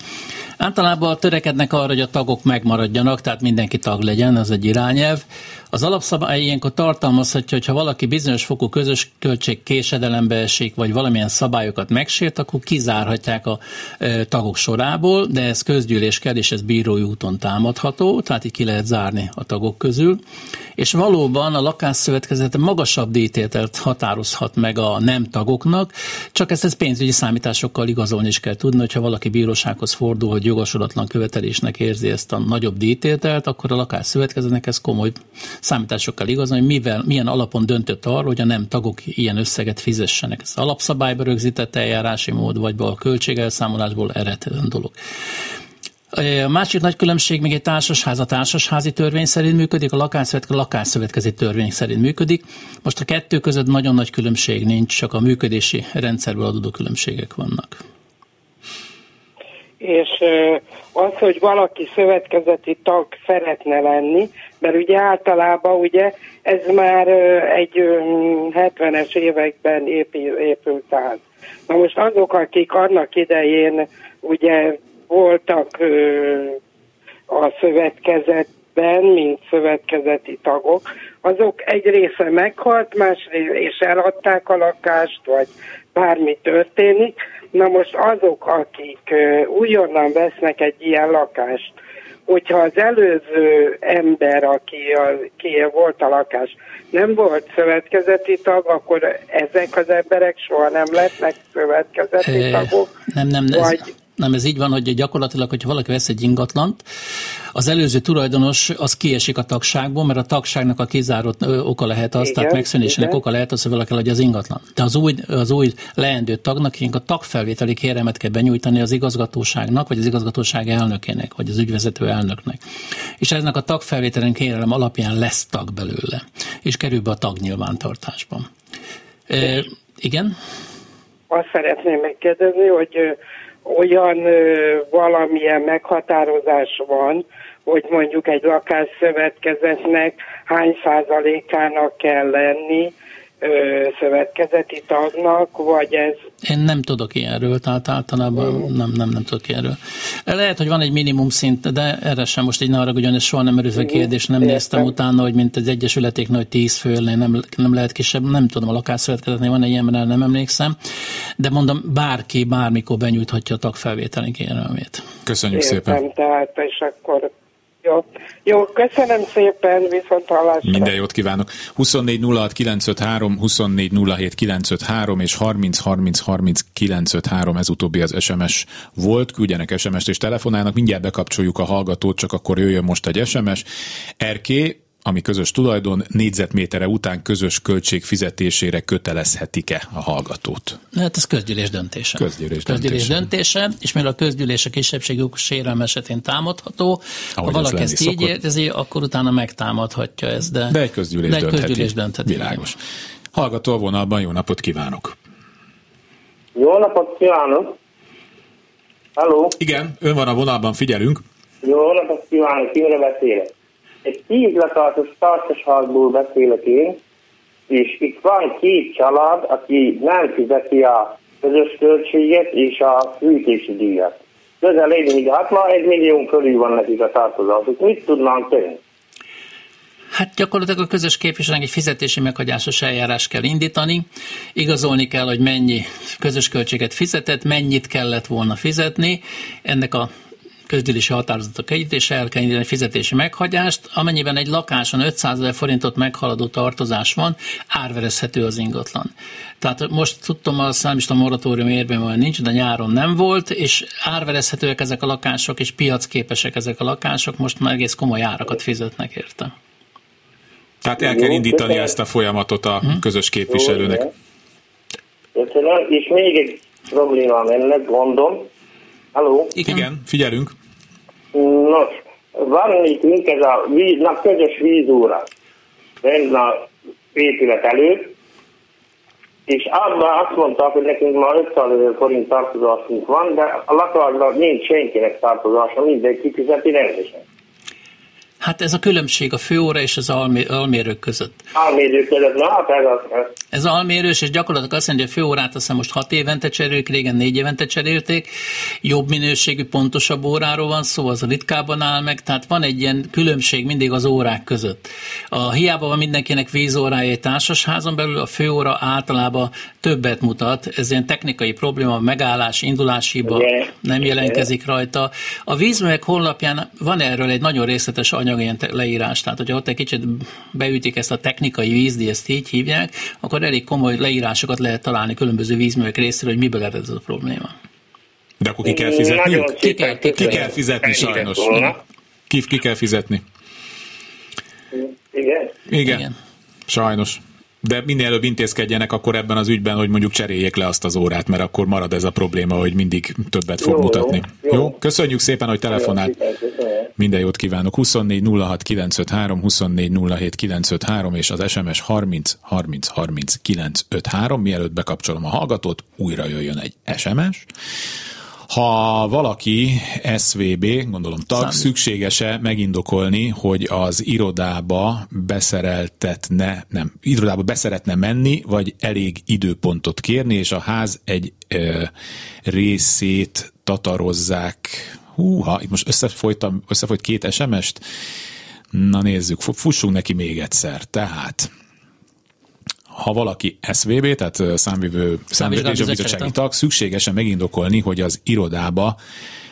Általában törekednek arra, hogy a tagok megmaradjanak, tehát mindenki tag legyen, ez egy irányelv. Az alapszabály ilyenkor tartalmazhatja, hogy ha valaki bizonyos fokú közös költség késedelembe esik, vagy valamilyen szabályokat megsért, akkor kizárhatják a e, tagok sorából, de ez közgyűlés kell, és ez bírói úton támadható, tehát így ki lehet zárni a tagok közül. És valóban a lakásszövetkezet magasabb díjtételt határozhat meg a nem tagoknak, csak ezt, ezt pénzügyi számításokkal igazolni is kell tudni, hogyha valaki bírósághoz fordul, hogy jogosulatlan követelésnek érzi ezt a nagyobb díjtételt, akkor a lakásszövetkezetnek ez komoly számításokkal igazolni, hogy mivel, milyen alapon döntött arról, hogy a nem tagok ilyen összeget fizessenek. Ez alapszabályba rögzített eljárási mód, vagy a költségelszámolásból ered dolog. A másik nagy különbség még egy társasház a társasházi törvény szerint működik, a lakásszövetkezet a lakásszövetkezeti törvény szerint működik. Most a kettő között nagyon nagy különbség nincs, csak a működési rendszerből adódó különbségek vannak. És az, hogy valaki szövetkezeti tag szeretne lenni, mert ugye általában ugye ez már egy 70-es években épült ház. Na most azok, akik annak idején ugye voltak a szövetkezetben, mint szövetkezeti tagok, azok egy része meghalt, más és eladták a lakást, vagy bármi történik. Na most azok, akik újonnan vesznek egy ilyen lakást, hogyha az előző ember, aki, a, ki volt a lakás, nem volt szövetkezeti tag, akkor ezek az emberek soha nem lehetnek szövetkezeti tagok. Nem, nem, vagy... ez, nem, ez így van, hogy gyakorlatilag, hogyha valaki vesz egy ingatlant, az előző tulajdonos az kiesik a tagságból, mert a tagságnak a kizárott oka lehet az, igen, tehát megszűnésének igen. oka lehet az, hogy valaki adja az ingatlan. De az új, az új leendő tagnak a tagfelvételi kéremet kell benyújtani az igazgatóságnak, vagy az igazgatóság elnökének, vagy az ügyvezető elnöknek. És ennek a tagfelvételen kérelem alapján lesz tag belőle, és kerül be a tagnyilvántartásban. E, igen? Azt szeretném megkérdezni, hogy olyan ö, valamilyen meghatározás van, hogy mondjuk egy lakásszövetkezetnek hány százalékának kell lenni ö, szövetkezeti tagnak, vagy ez... Én nem tudok ilyenről, tehát általában mm. nem, nem, nem tudok ilyenről. Lehet, hogy van egy minimum szint, de erre sem most így ne arra, hogy ez soha nem merül fel kérdés, nem Értem. néztem utána, hogy mint egy egyesületéknek, hogy 10 fő, nem, nem lehet kisebb, nem tudom, a lakásszövetkezetnél van egy ilyen, mert nem emlékszem, de mondom, bárki bármikor benyújthatja a tagfelvételi kérelmét. Köszönjük Értem, szépen. tehát és akkor jó. Köszönöm szépen, viszont hallásra. Minden jót kívánok. 24 06 953, 24 07 953 és 30 30 30 953, ez utóbbi az SMS volt. Küldjenek SMS-t és telefonálnak, mindjárt bekapcsoljuk a hallgatót, csak akkor jöjjön most egy SMS. RK, ami közös tulajdon, négyzetmétere után közös költség fizetésére kötelezhetik-e a hallgatót? Hát ez közgyűlés döntése. Közgyűlés, közgyűlés döntése. döntése. és mivel a közgyűlés a kisebbségi sérelem esetén támadható, Ahogy ha valaki ezt így érzi, akkor utána megtámadhatja ezt. De, de egy közgyűlés, de egy döntheti. közgyűlés döntheti. Világos. Hallgató a vonalban, jó napot kívánok! Jó napot kívánok! Halló! Igen, ön van a vonalban, figyelünk. Jó napot kívánok, kimre beszélek? Egy tíz letartos tartasházból beszélek én, és itt van két család, aki nem fizeti a közös költséget és a fűtési díjat. Közel egy millió, hát ma egy millió körül van nekik a tartozásuk. Mit tudnánk tenni? Hát gyakorlatilag a közös képviselőnek egy fizetési meghagyásos eljárás kell indítani, igazolni kell, hogy mennyi közös költséget fizetett, mennyit kellett volna fizetni, ennek a közgyűlési határozatok együttése el kell egy fizetési meghagyást, amennyiben egy lakáson 500 ezer forintot meghaladó tartozás van, árverezhető az ingatlan. Tehát most tudtam, a számista moratórium érben van nincs, de nyáron nem volt, és árverezhetőek ezek a lakások, és piacképesek ezek a lakások, most már egész komoly árakat fizetnek érte. Tehát el kell indítani ezt a folyamatot a mhm. közös képviselőnek. Köszönöm, és még egy problémám ennek, gondom. Halló? Igen, Igen figyelünk. Nos, van nekünk ez a víz, na, közös vízúra benne a épület előtt, és abban azt mondták, hogy nekünk már 500 ezer forint tartozásunk van, de a lakásban nincs senkinek tartozása, mindenki fizeti rendesen. Hát ez a különbség a főóra és az almé, almérők között. Almérők között, na, hát ez az. Ez almérős, és gyakorlatilag azt mondja, hogy a főórát azt most hat évente cserélik, régen négy évente cserélték, jobb minőségű, pontosabb óráról van szó, az ritkában áll meg, tehát van egy ilyen különbség mindig az órák között. A hiába van mindenkinek vízórája egy társasházon belül, a főóra általában többet mutat, ez ilyen technikai probléma, megállás, indulásiba nem jelentkezik rajta. A vízművek honlapján van erről egy nagyon részletes anyag, ilyen leírás, tehát hogyha ott egy kicsit beütik ezt a technikai vízdi, ezt így hívják, akkor elég komoly leírásokat lehet találni különböző vízművek részéről, hogy miből ered ez a probléma. De akkor ki kell fizetni? Ki kell, ki, kell fizetni sajnos. Ki, ki kell fizetni? Igen. Igen. Igen. Sajnos de minél előbb intézkedjenek akkor ebben az ügyben, hogy mondjuk cseréljék le azt az órát, mert akkor marad ez a probléma, hogy mindig többet fog jó, mutatni. Jó, jó. jó? Köszönjük szépen, hogy telefonált. Minden jót kívánok. 24 06 953, 24 07 953 és az SMS 30 30 30 953. Mielőtt bekapcsolom a hallgatót, újra jöjjön egy SMS. Ha valaki SVB, gondolom tag, Számít. szükséges-e megindokolni, hogy az irodába beszereltetne, nem, irodába beszeretne menni, vagy elég időpontot kérni, és a ház egy ö, részét tatarozzák. Húha, itt most összefolytam, összefolyt két SMS-t. Na nézzük, fussunk neki még egyszer. Tehát ha valaki SVB, tehát számvivő számvevős bizottsági tag, szükségesen megindokolni, hogy az irodába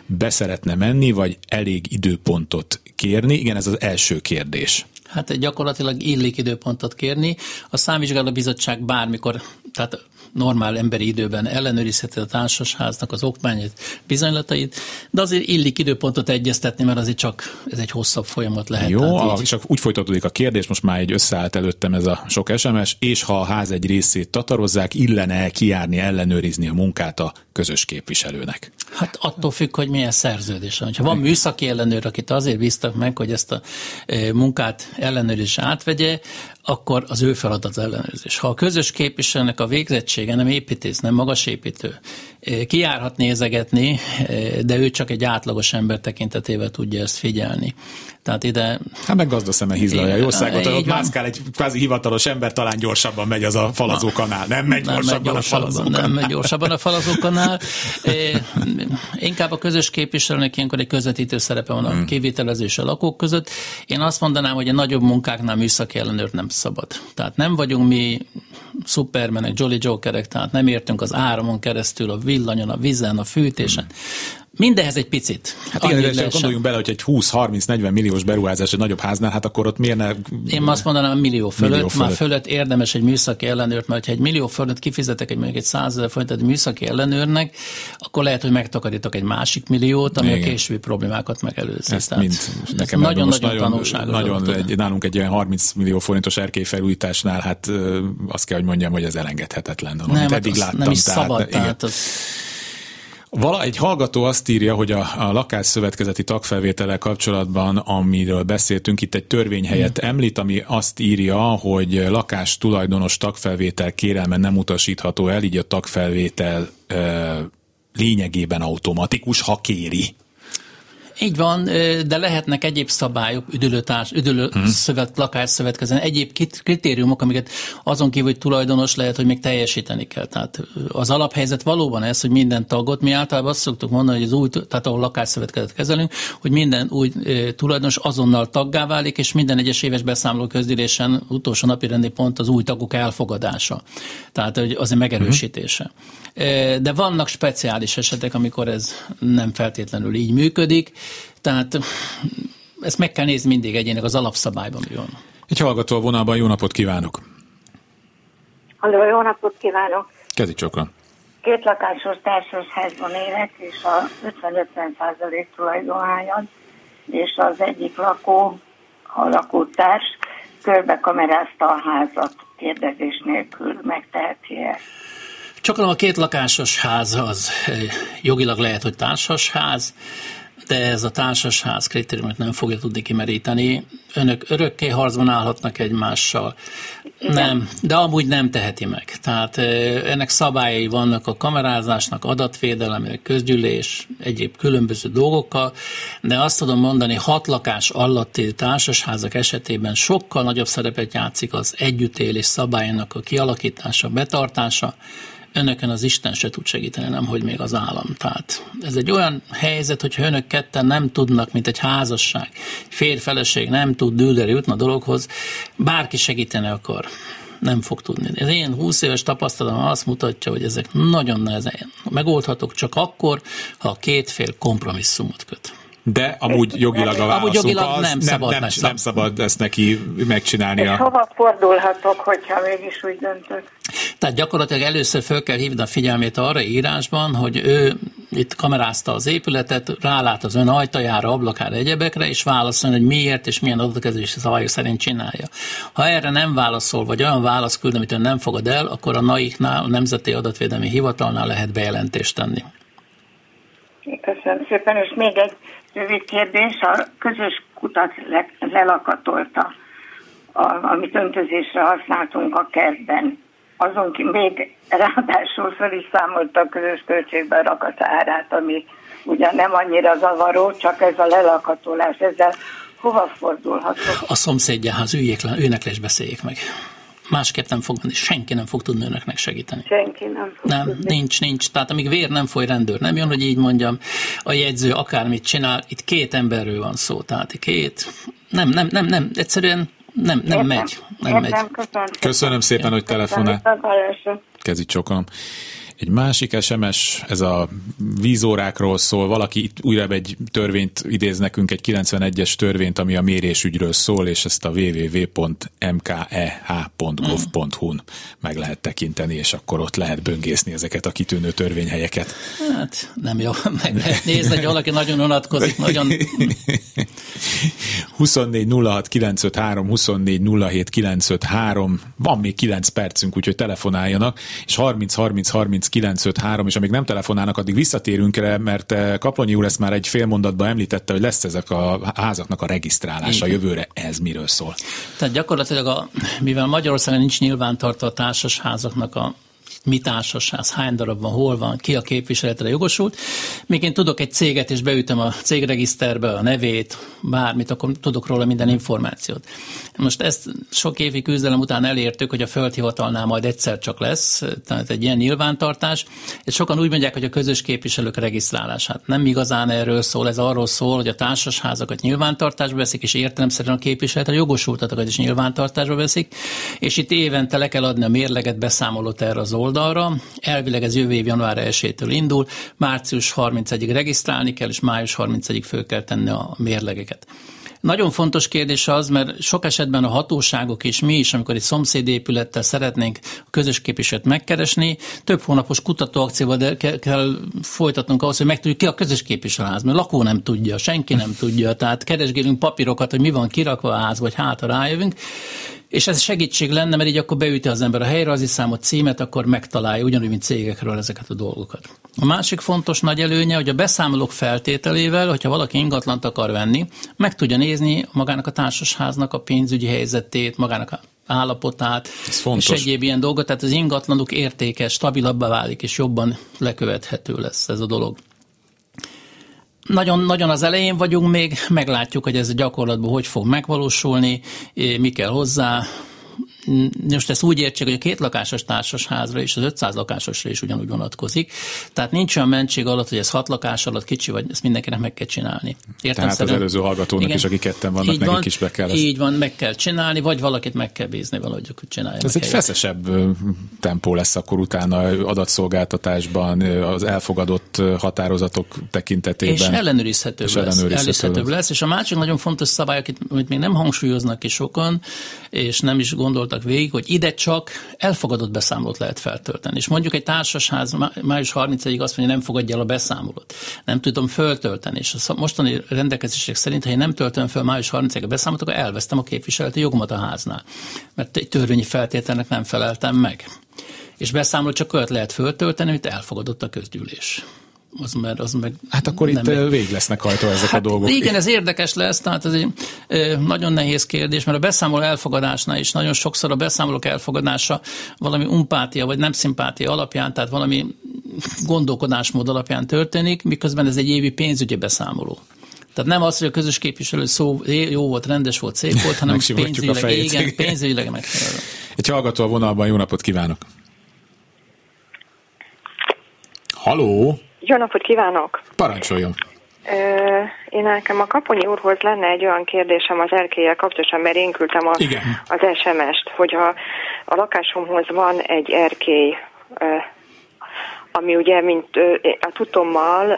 beszeretne menni, vagy elég időpontot kérni? Igen, ez az első kérdés. Hát gyakorlatilag illik időpontot kérni. A számvizsgáló bizottság bármikor, tehát normál emberi időben ellenőrizheti a társasháznak az okmányait, bizonylatait, de azért illik időpontot egyeztetni, mert azért csak ez egy hosszabb folyamat lehet. Jó, a, és úgy folytatódik a kérdés, most már egy összeállt előttem ez a sok SMS, és ha a ház egy részét tatarozzák, illene kijárni, ellenőrizni a munkát a közös képviselőnek? Hát attól függ, hogy milyen szerződés van. Ha van műszaki ellenőr, akit azért bíztak meg, hogy ezt a e, munkát ellenőrzés átvegye, akkor az ő feladat az ellenőrzés. Ha a közös képviselőnek a végzettsége nem építész, nem magas építő, e, kijárhat nézegetni, e, de ő csak egy átlagos ember tekintetével tudja ezt figyelni. Tehát ide... Hát meg gazdaszeme hízlalja jószágot, ott mászkál egy kvázi hivatalos ember, talán gyorsabban megy az a falazókanál. Nem megy nem gyorsabban, megy gyorsabban a falazókanál. Nem megy gyorsabban a falazókanál. Inkább a közös képviselőnek ilyenkor egy közvetítő szerepe van a hmm. kivitelezés a lakók között. Én azt mondanám, hogy a nagyobb munkáknál műszaki ellenőrt nem szabad. Tehát nem vagyunk mi szupermenek, Jolly Jokerek, tehát nem értünk az áramon keresztül, a villanyon, a vízen, a fűtésen. Mindenhez egy picit. Hát igen, de gondoljunk bele, hogy egy 20-30-40 milliós beruházás egy nagyobb háznál, hát akkor ott miért ne... Én azt mondanám, millió fölött, millió fölött. már fölött érdemes egy műszaki ellenőrt, mert ha egy millió fölött kifizetek egy mondjuk egy 100 ezer forintot műszaki ellenőrnek, akkor lehet, hogy megtakarítok egy másik milliót, ami igen. a későbbi problémákat megelőzi. Ezt Tehát, mind, nekem nagyon, nagyon, nagyon, nagyon egy, nálunk egy ilyen 30 millió forintos erkélyfelújításnál, hát azt kell, hogy mondjam, hogy ez elengedhetetlen. Nem, amit hát eddig láttam. Nem is tehát, szabad, tehát az, Vala, egy hallgató azt írja, hogy a, a lakásszövetkezeti tagfelvétele kapcsolatban, amiről beszéltünk, itt egy törvény helyett mm. említ, ami azt írja, hogy lakás tulajdonos tagfelvétel kérelme nem utasítható el, így a tagfelvétel ö, lényegében automatikus, ha kéri. Így van, de lehetnek egyéb szabályok, üdülőtárs, üdülő hmm. szövet, lakásszövetkezen, egyéb kritériumok, amiket azon kívül, hogy tulajdonos lehet, hogy még teljesíteni kell. Tehát az alaphelyzet valóban ez, hogy minden tagot, mi általában azt szoktuk mondani, hogy az új, tehát ahol lakásszövetkezet kezelünk, hogy minden új tulajdonos azonnal taggá válik, és minden egyes éves beszámoló közgyűlésen utolsó napi rendi pont az új tagok elfogadása. Tehát az egy megerősítése. Hmm. De vannak speciális esetek, amikor ez nem feltétlenül így működik, tehát ezt meg kell nézni mindig egyének az alapszabályban mi van. Egy hallgató a vonalban, jó napot kívánok! Halló, jó napot kívánok! Kezi csokra! Két lakásos társasházban élek, és a 50-50 százalék tulajdonhányad, és az egyik lakó, a lakótárs körbe kamerázta a házat kérdezés nélkül, megteheti ezt. Csak a két lakásos ház az jogilag lehet, hogy társasház, de ez a társasház kritériumot nem fogja tudni kimeríteni. Önök örökké harcban állhatnak egymással. Igen. Nem, de amúgy nem teheti meg. Tehát ennek szabályai vannak a kamerázásnak, adatvédelem, közgyűlés, egyéb különböző dolgokkal, de azt tudom mondani, hat lakás alatti társasházak esetében sokkal nagyobb szerepet játszik az együttélés szabályának a kialakítása, betartása, önökön az Isten se tud segíteni, nem hogy még az állam. Tehát ez egy olyan helyzet, hogyha önök ketten nem tudnak, mint egy házasság, férfeleség nem tud dűlőre jutni a dologhoz, bárki segíteni akar nem fog tudni. Ez én 20 éves tapasztalatom azt mutatja, hogy ezek nagyon nehezen megoldhatók csak akkor, ha a két fél kompromisszumot köt. De amúgy jogilag a amúgy jogilag az nem, szabad, nem, nem, nem szabad ezt neki megcsinálni. És hova fordulhatok, hogyha mégis úgy döntök? Tehát gyakorlatilag először föl kell hívni a figyelmét arra írásban, hogy ő itt kamerázta az épületet, rálát az ön ajtajára, ablakára, egyebekre, és válaszolni, hogy miért és milyen adatkezelési szabályok szerint csinálja. Ha erre nem válaszol, vagy olyan válasz küld, amit ön nem fogad el, akkor a NAIK-nál, a Nemzeti Adatvédelmi Hivatalnál lehet bejelentést tenni. Köszönöm szépen, és még egy rövid kérdés. A közös kutat le, lelakatolta, a, amit öntözésre használtunk a kertben. Azon ki még ráadásul fel is számolta a közös költségbe a rakat ami ugye nem annyira zavaró, csak ez a lelakatolás, ezzel hova fordulhatok? A szomszédjához üljék le, őnek le beszéljék meg másképp nem fog menni, senki nem fog tudni önöknek segíteni. Senki nem fog Nem, tudni. nincs, nincs. Tehát amíg vér nem foly, rendőr nem jön, hogy így mondjam, a jegyző akármit csinál, itt két emberről van szó, tehát két, nem, nem, nem, nem, egyszerűen nem, nem Értem. megy. Nem Értem, megy. Köszönöm, Köszönöm szépen, hogy telefonál. Kezi csokolom. Egy másik SMS, ez a vízórákról szól, valaki itt újra egy törvényt idéz nekünk, egy 91-es törvényt, ami a mérésügyről szól, és ezt a www.mkeh.gov.hu-n meg lehet tekinteni, és akkor ott lehet böngészni ezeket a kitűnő törvényhelyeket. Hát nem jó, meg lehet nézni, hogy valaki nagyon unatkozik, nagyon... 24 06 953, 24 07 953, van még 9 percünk, úgyhogy telefonáljanak, és 30 30 30 953, és amíg nem telefonálnak, addig visszatérünk rá, mert eh, Kaplonyi úr ezt már egy fél mondatban említette, hogy lesz ezek a házaknak a regisztrálása Igen. jövőre. Ez miről szól? Tehát gyakorlatilag, a, mivel Magyarországon nincs nyilvántartva a társasházaknak a mi társasház, hány darab van, hol van, ki a képviseletre jogosult. Még én tudok egy céget, és beütöm a cégregiszterbe a nevét, bármit, akkor tudok róla minden információt. Most ezt sok évi küzdelem után elértük, hogy a földhivatalnál majd egyszer csak lesz, tehát egy ilyen nyilvántartás, és sokan úgy mondják, hogy a közös képviselők regisztrálását. Nem igazán erről szól, ez arról szól, hogy a társasházakat nyilvántartásba veszik, és értelemszerűen a képviseletre jogosultatokat is nyilvántartásba veszik, és itt évente le kell adni a mérleget, beszámolót erre az oldalra. Elvileg ez jövő év január 1-től indul, március 31-ig regisztrálni kell, és május 31-ig föl kell tenni a mérlegeket. Nagyon fontos kérdés az, mert sok esetben a hatóságok és mi is, amikor egy szomszédépülettel szeretnénk a közös képviselőt megkeresni, több hónapos kutatóakcióval kell, folytatnunk ahhoz, hogy megtudjuk ki a közös képviselőház, mert lakó nem tudja, senki nem tudja, tehát keresgélünk papírokat, hogy mi van kirakva a ház, vagy hátra rájövünk, és ez segítség lenne, mert így akkor beüti az ember a helyreazi számot, címet, akkor megtalálja ugyanúgy, mint cégekről ezeket a dolgokat. A másik fontos nagy előnye, hogy a beszámolók feltételével, hogyha valaki ingatlant akar venni, meg tudja nézni magának a társasháznak a pénzügyi helyzetét, magának a állapotát, és egyéb ilyen dolgot, tehát az ingatlanok értéke stabilabbá válik, és jobban lekövethető lesz ez a dolog nagyon, nagyon az elején vagyunk még, meglátjuk, hogy ez a gyakorlatban hogy fog megvalósulni, mi kell hozzá, most ezt úgy értsék, hogy a két lakásos társasházra és az 500 lakásosra is ugyanúgy vonatkozik. Tehát nincs olyan mentség alatt, hogy ez hat lakás alatt kicsi vagy, ezt mindenkinek meg kell csinálni. Értem Tehát szerint? az előző hallgatónak igen, is, akik ketten vannak, nekik van, is be kell ezt. Így van, meg kell csinálni, vagy valakit meg kell bízni valahogy, hogy csinálja. Ez egy helyet. feszesebb tempó lesz akkor utána adatszolgáltatásban, az elfogadott határozatok tekintetében. És ellenőrizhető, és lesz, ellenőrizhető lesz. És a másik nagyon fontos szabály, amit még nem hangsúlyoznak ki sokan, és nem is gondolt gondoltak végig, hogy ide csak elfogadott beszámolót lehet feltölteni. És mondjuk egy társasház május 30-ig azt mondja, nem fogadja el a beszámolót. Nem tudom föltölteni. És a mostani rendelkezések szerint, ha én nem töltöm fel május 30-ig a beszámolót, akkor elvesztem a képviseleti jogomat a háznál. Mert egy törvényi feltételnek nem feleltem meg. És beszámolót csak olyat lehet föltölteni, amit elfogadott a közgyűlés. Az, mert az meg Hát akkor itt még... vég lesznek hajtó ezek hát a dolgok. Igen, ez érdekes lesz, tehát ez egy nagyon nehéz kérdés, mert a beszámoló elfogadásnál is nagyon sokszor a beszámolók elfogadása valami umpátia vagy nem szimpátia alapján, tehát valami gondolkodásmód alapján történik, miközben ez egy évi pénzügyi beszámoló. Tehát nem az, hogy a közös képviselő szó jó volt, rendes volt, szép volt, hanem pénzügyileg, igen, pénzügyileg megfelelő. Egy hallgató a vonalban, jó napot kívánok! Haló! Jó napot kívánok! Parancsoljon! Én nekem a Kaponyi úrhoz lenne egy olyan kérdésem az erkélyel kapcsolatosan, mert én küldtem a, az SMS-t, hogy a, a lakásomhoz van egy erkély, ami ugye, mint a tudommal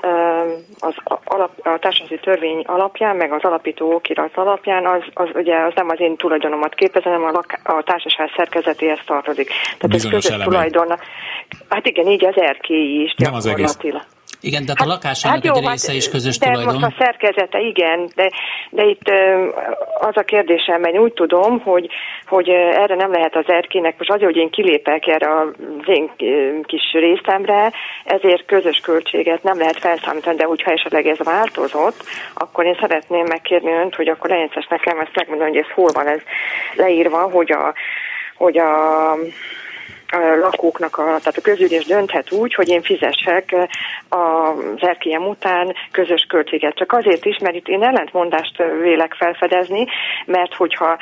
az alap, a társadalmi törvény alapján, meg az alapító okirat alapján, az, az ugye az nem az én tulajdonomat képez, hanem a, lak, a társaság szerkezetéhez tartozik. Tehát Bizonyos ez közös tulajdon. Hát igen, így az erkély is Nem az egész. Igen, tehát hát, a lakásának hát jó, egy része hát, is közös de tulajdon. most a szerkezete, igen, de, de itt az a kérdésem, mert úgy tudom, hogy, hogy erre nem lehet az erkének, most azért, hogy én kilépek erre az én kis részemre, ezért közös költséget nem lehet felszámítani, de hogyha esetleg ez változott, akkor én szeretném megkérni önt, hogy akkor legyen nekem ezt megmondani, hogy ez hol van ez leírva, hogy a, hogy a lakóknak, a, tehát a közülés dönthet úgy, hogy én fizessek az erkélyem után közös költséget. Csak azért is, mert itt én ellentmondást vélek felfedezni, mert hogyha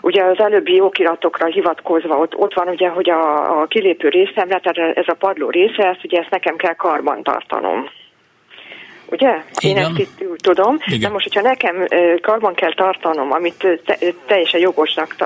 ugye az előbbi okiratokra hivatkozva ott, ott van ugye, hogy a, a kilépő részemre, tehát ez a padló része, ezt ugye ezt nekem kell karban ugye? Én ezt itt tudom. Igen. De most, hogyha nekem karban kell tartanom, amit te, teljesen jogosnak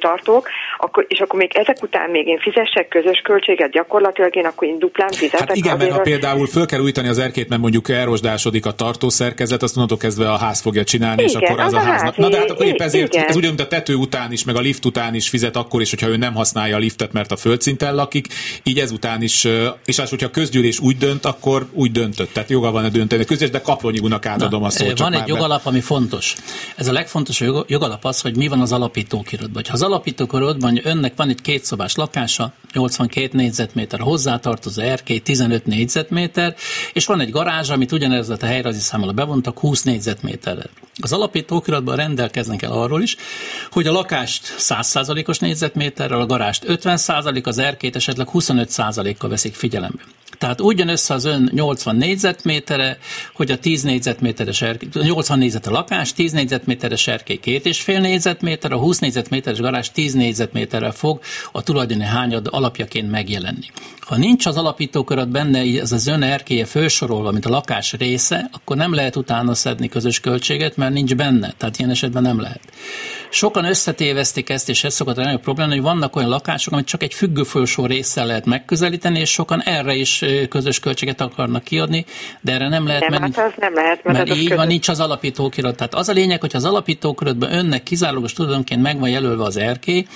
tartok, akkor, és akkor még ezek után még én fizessek közös költséget, gyakorlatilag én akkor én duplán fizetek. Hát igen, mert ha például föl kell újítani az erkét, mert mondjuk elrosdásodik a tartószerkezet, azt onnantól kezdve a ház fogja csinálni, igen, és akkor az, az a háznak. Na de hát akkor épp ezért, igen. ez ugyanúgy a tető után is, meg a lift után is fizet akkor is, hogyha ő nem használja a liftet, mert a földszinten lakik, így ezután is, és az, hogyha a közgyűlés úgy dönt, akkor úgy döntött. Tehát joga van a dönteni közös, de Kaplonyi úrnak átadom Na, a szót. Van egy jogalap, be. ami fontos. Ez a legfontosabb jogalap az, hogy mi van az alapítókirodban. Ha az alapítókirodban önnek van egy kétszobás lakása, 82 négyzetméter, hozzátartozó erkély 15 négyzetméter, és van egy garázs, amit ugyanez a helyrajzi számmal bevontak 20 négyzetméterre. Az alapítókiratban rendelkeznek el arról is, hogy a lakást 100%-os négyzetméterrel, a garást 50%, az erkét esetleg 25%-kal veszik figyelembe. Tehát úgy jön össze az ön 80 négyzetmétere, hogy a 10 négyzetméteres erkély, 80 négyzet a lakás, 10 négyzetméteres erkély két és fél négyzetméter, a 20 négyzetméteres garázs 10 négyzetméterrel fog a tulajdoni hányad alapjaként megjelenni. Ha nincs az alapítóköröt benne, ez az ön erkélye fősorolva, mint a lakás része, akkor nem lehet utána szedni közös költséget, mert nincs benne. Tehát ilyen esetben nem lehet. Sokan összetévesztik ezt, és ez szokott a probléma, hogy vannak olyan lakások, amit csak egy függő felső résszel lehet megközelíteni, és sokan erre is közös költséget akarnak kiadni, de erre nem lehet, nem, mert, hát az nem lehet, mert, mert így közös. van, nincs az alapítókirat. Tehát az a lényeg, hogy az alapítókiratban önnek kizárólagos tulajdonként meg van jelölve az erkély,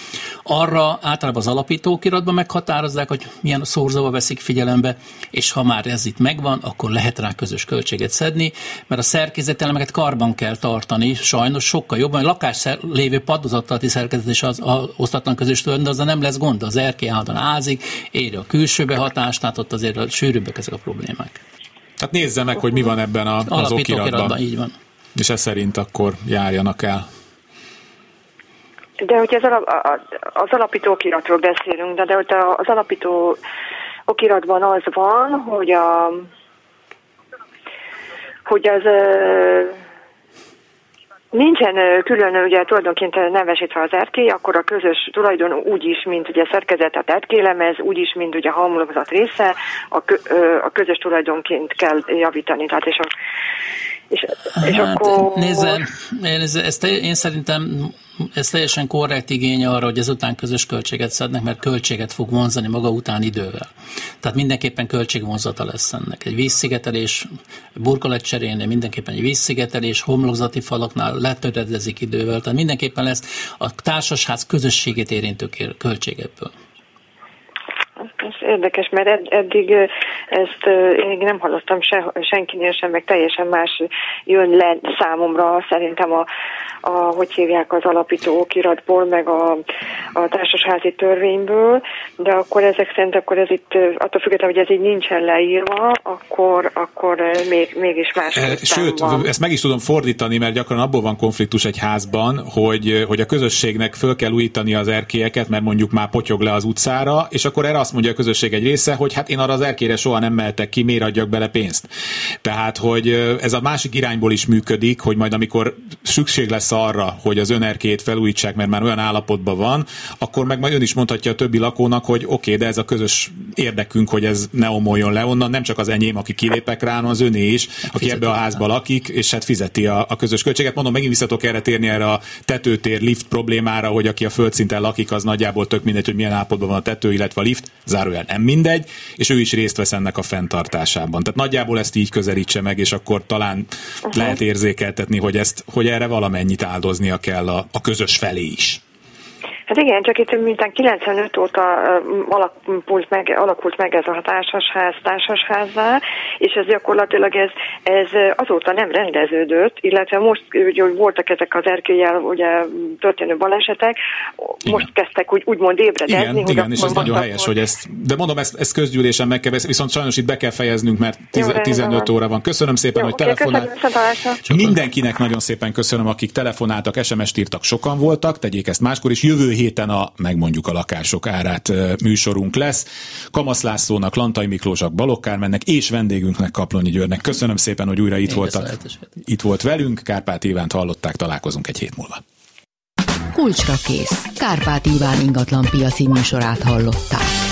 arra általában az alapítókiratban meghatározzák, hogy milyen szorzóba veszik figyelembe, és ha már ez itt megvan, akkor lehet rá közös költséget szedni, mert a szerkezetelemeket karban kell tartani, sajnos sokkal jobban. A lakás lévő padozattalati szerkezet is az, az osztatlan közös tulajdon, de azzal nem lesz gond, az erkély állandóan ázik, éri a külső behatást, tehát ott azért a sűrűbbek ezek a problémák. Tehát nézze meg, hogy mi van ebben a, az okiratban. okiratban. Így van. És ez szerint akkor járjanak el. De hogy az, alap, az alapító okiratról beszélünk, de, de hogy az alapító okiratban az van, hogy a hogy az Nincsen külön ugye tulajdonként nevesítve az erkély, akkor a közös tulajdon úgy is, mint ugye szerkezetet erkélemez, úgy is, mint ugye halmologzat része, a, kö, a közös tulajdonként kell javítani. Tehát és a, és, és hát, akkor... Nézze, én, ezt, én szerintem ez teljesen korrekt igény arra, hogy ezután közös költséget szednek, mert költséget fog vonzani maga után idővel. Tehát mindenképpen költségvonzata lesz ennek. Egy vízszigetelés, burkolat cserélni, mindenképpen egy vízszigetelés, homlokzati falaknál letöredezik idővel, tehát mindenképpen lesz a társasház közösségét érintő költség ebből. Érdekes, mert ed, eddig ezt én nem hallottam se, senkinél sem, meg teljesen más jön le számomra szerintem a, a hogy hívják az alapító okiratból, meg a, a társasházi törvényből, de akkor ezek szerint akkor ez itt, attól függetlenül, hogy ez így nincsen leírva, akkor, akkor még, mégis más. E, sőt, van. ezt meg is tudom fordítani, mert gyakran abból van konfliktus egy házban, hogy, hogy a közösségnek föl kell újítani az erkélyeket, mert mondjuk már potyog le az utcára, és akkor erre azt mondja a közösség egy része, hogy hát én arra az erkére soha nem mehetek ki, miért adjak bele pénzt. Tehát, hogy ez a másik irányból is működik, hogy majd amikor szükség lesz arra, hogy az önerkét felújítsák, mert már olyan állapotban van, akkor meg majd ön is mondhatja a többi lakónak, hogy oké, okay, de ez a közös érdekünk, hogy ez ne omoljon le onnan, nem csak az enyém, aki kilépek rá, hanem az öné is, aki fizeti ebbe a házba lakik, és hát fizeti a, a közös költséget. Mondom, megint visszatok erre térni erre a tetőtér lift problémára, hogy aki a földszinten lakik, az nagyjából tök mindegy, hogy milyen állapotban van a tető, illetve a lift, zárójel nem mindegy, és ő is részt vesz ennek a fenntartásában. Tehát nagyjából ezt így közelítse meg, és akkor talán uh-huh. lehet érzékeltetni, hogy ezt, hogy erre valamennyit áldoznia kell a, a közös felé is. Hát igen, csak itt mintán 95 óta alakult meg, alakult meg ez a társasház társasházzá, és ez gyakorlatilag ez, ez azóta nem rendeződött, illetve most ugye, voltak ezek az erkélyel ugye történő balesetek, igen. most kezdtek úgy, úgymond ébredezni. Igen, hogy igen és ez nagyon helyes, hogy ezt, de mondom, ezt, ezt közgyűlésen meg kell, viszont sajnos itt be kell fejeznünk, mert tiz, Jó, 15 óra van. Köszönöm szépen, Jó, hogy okay, telefonált. Mindenkinek nagyon szépen köszönöm, akik telefonáltak, SMS-t írtak, sokan voltak, tegyék ezt máskor is. Jövő héten a Megmondjuk a lakások árát műsorunk lesz. Kamasz Lászlónak, Lantai Miklósak, Balogh Kármennek és vendégünknek Kaplonyi Györnek. Köszönöm szépen, hogy újra itt voltak. Itt volt velünk, Kárpát Ivánt hallották, találkozunk egy hét múlva. Kulcsra kész. Kárpát Iván ingatlan piaci műsorát hallották.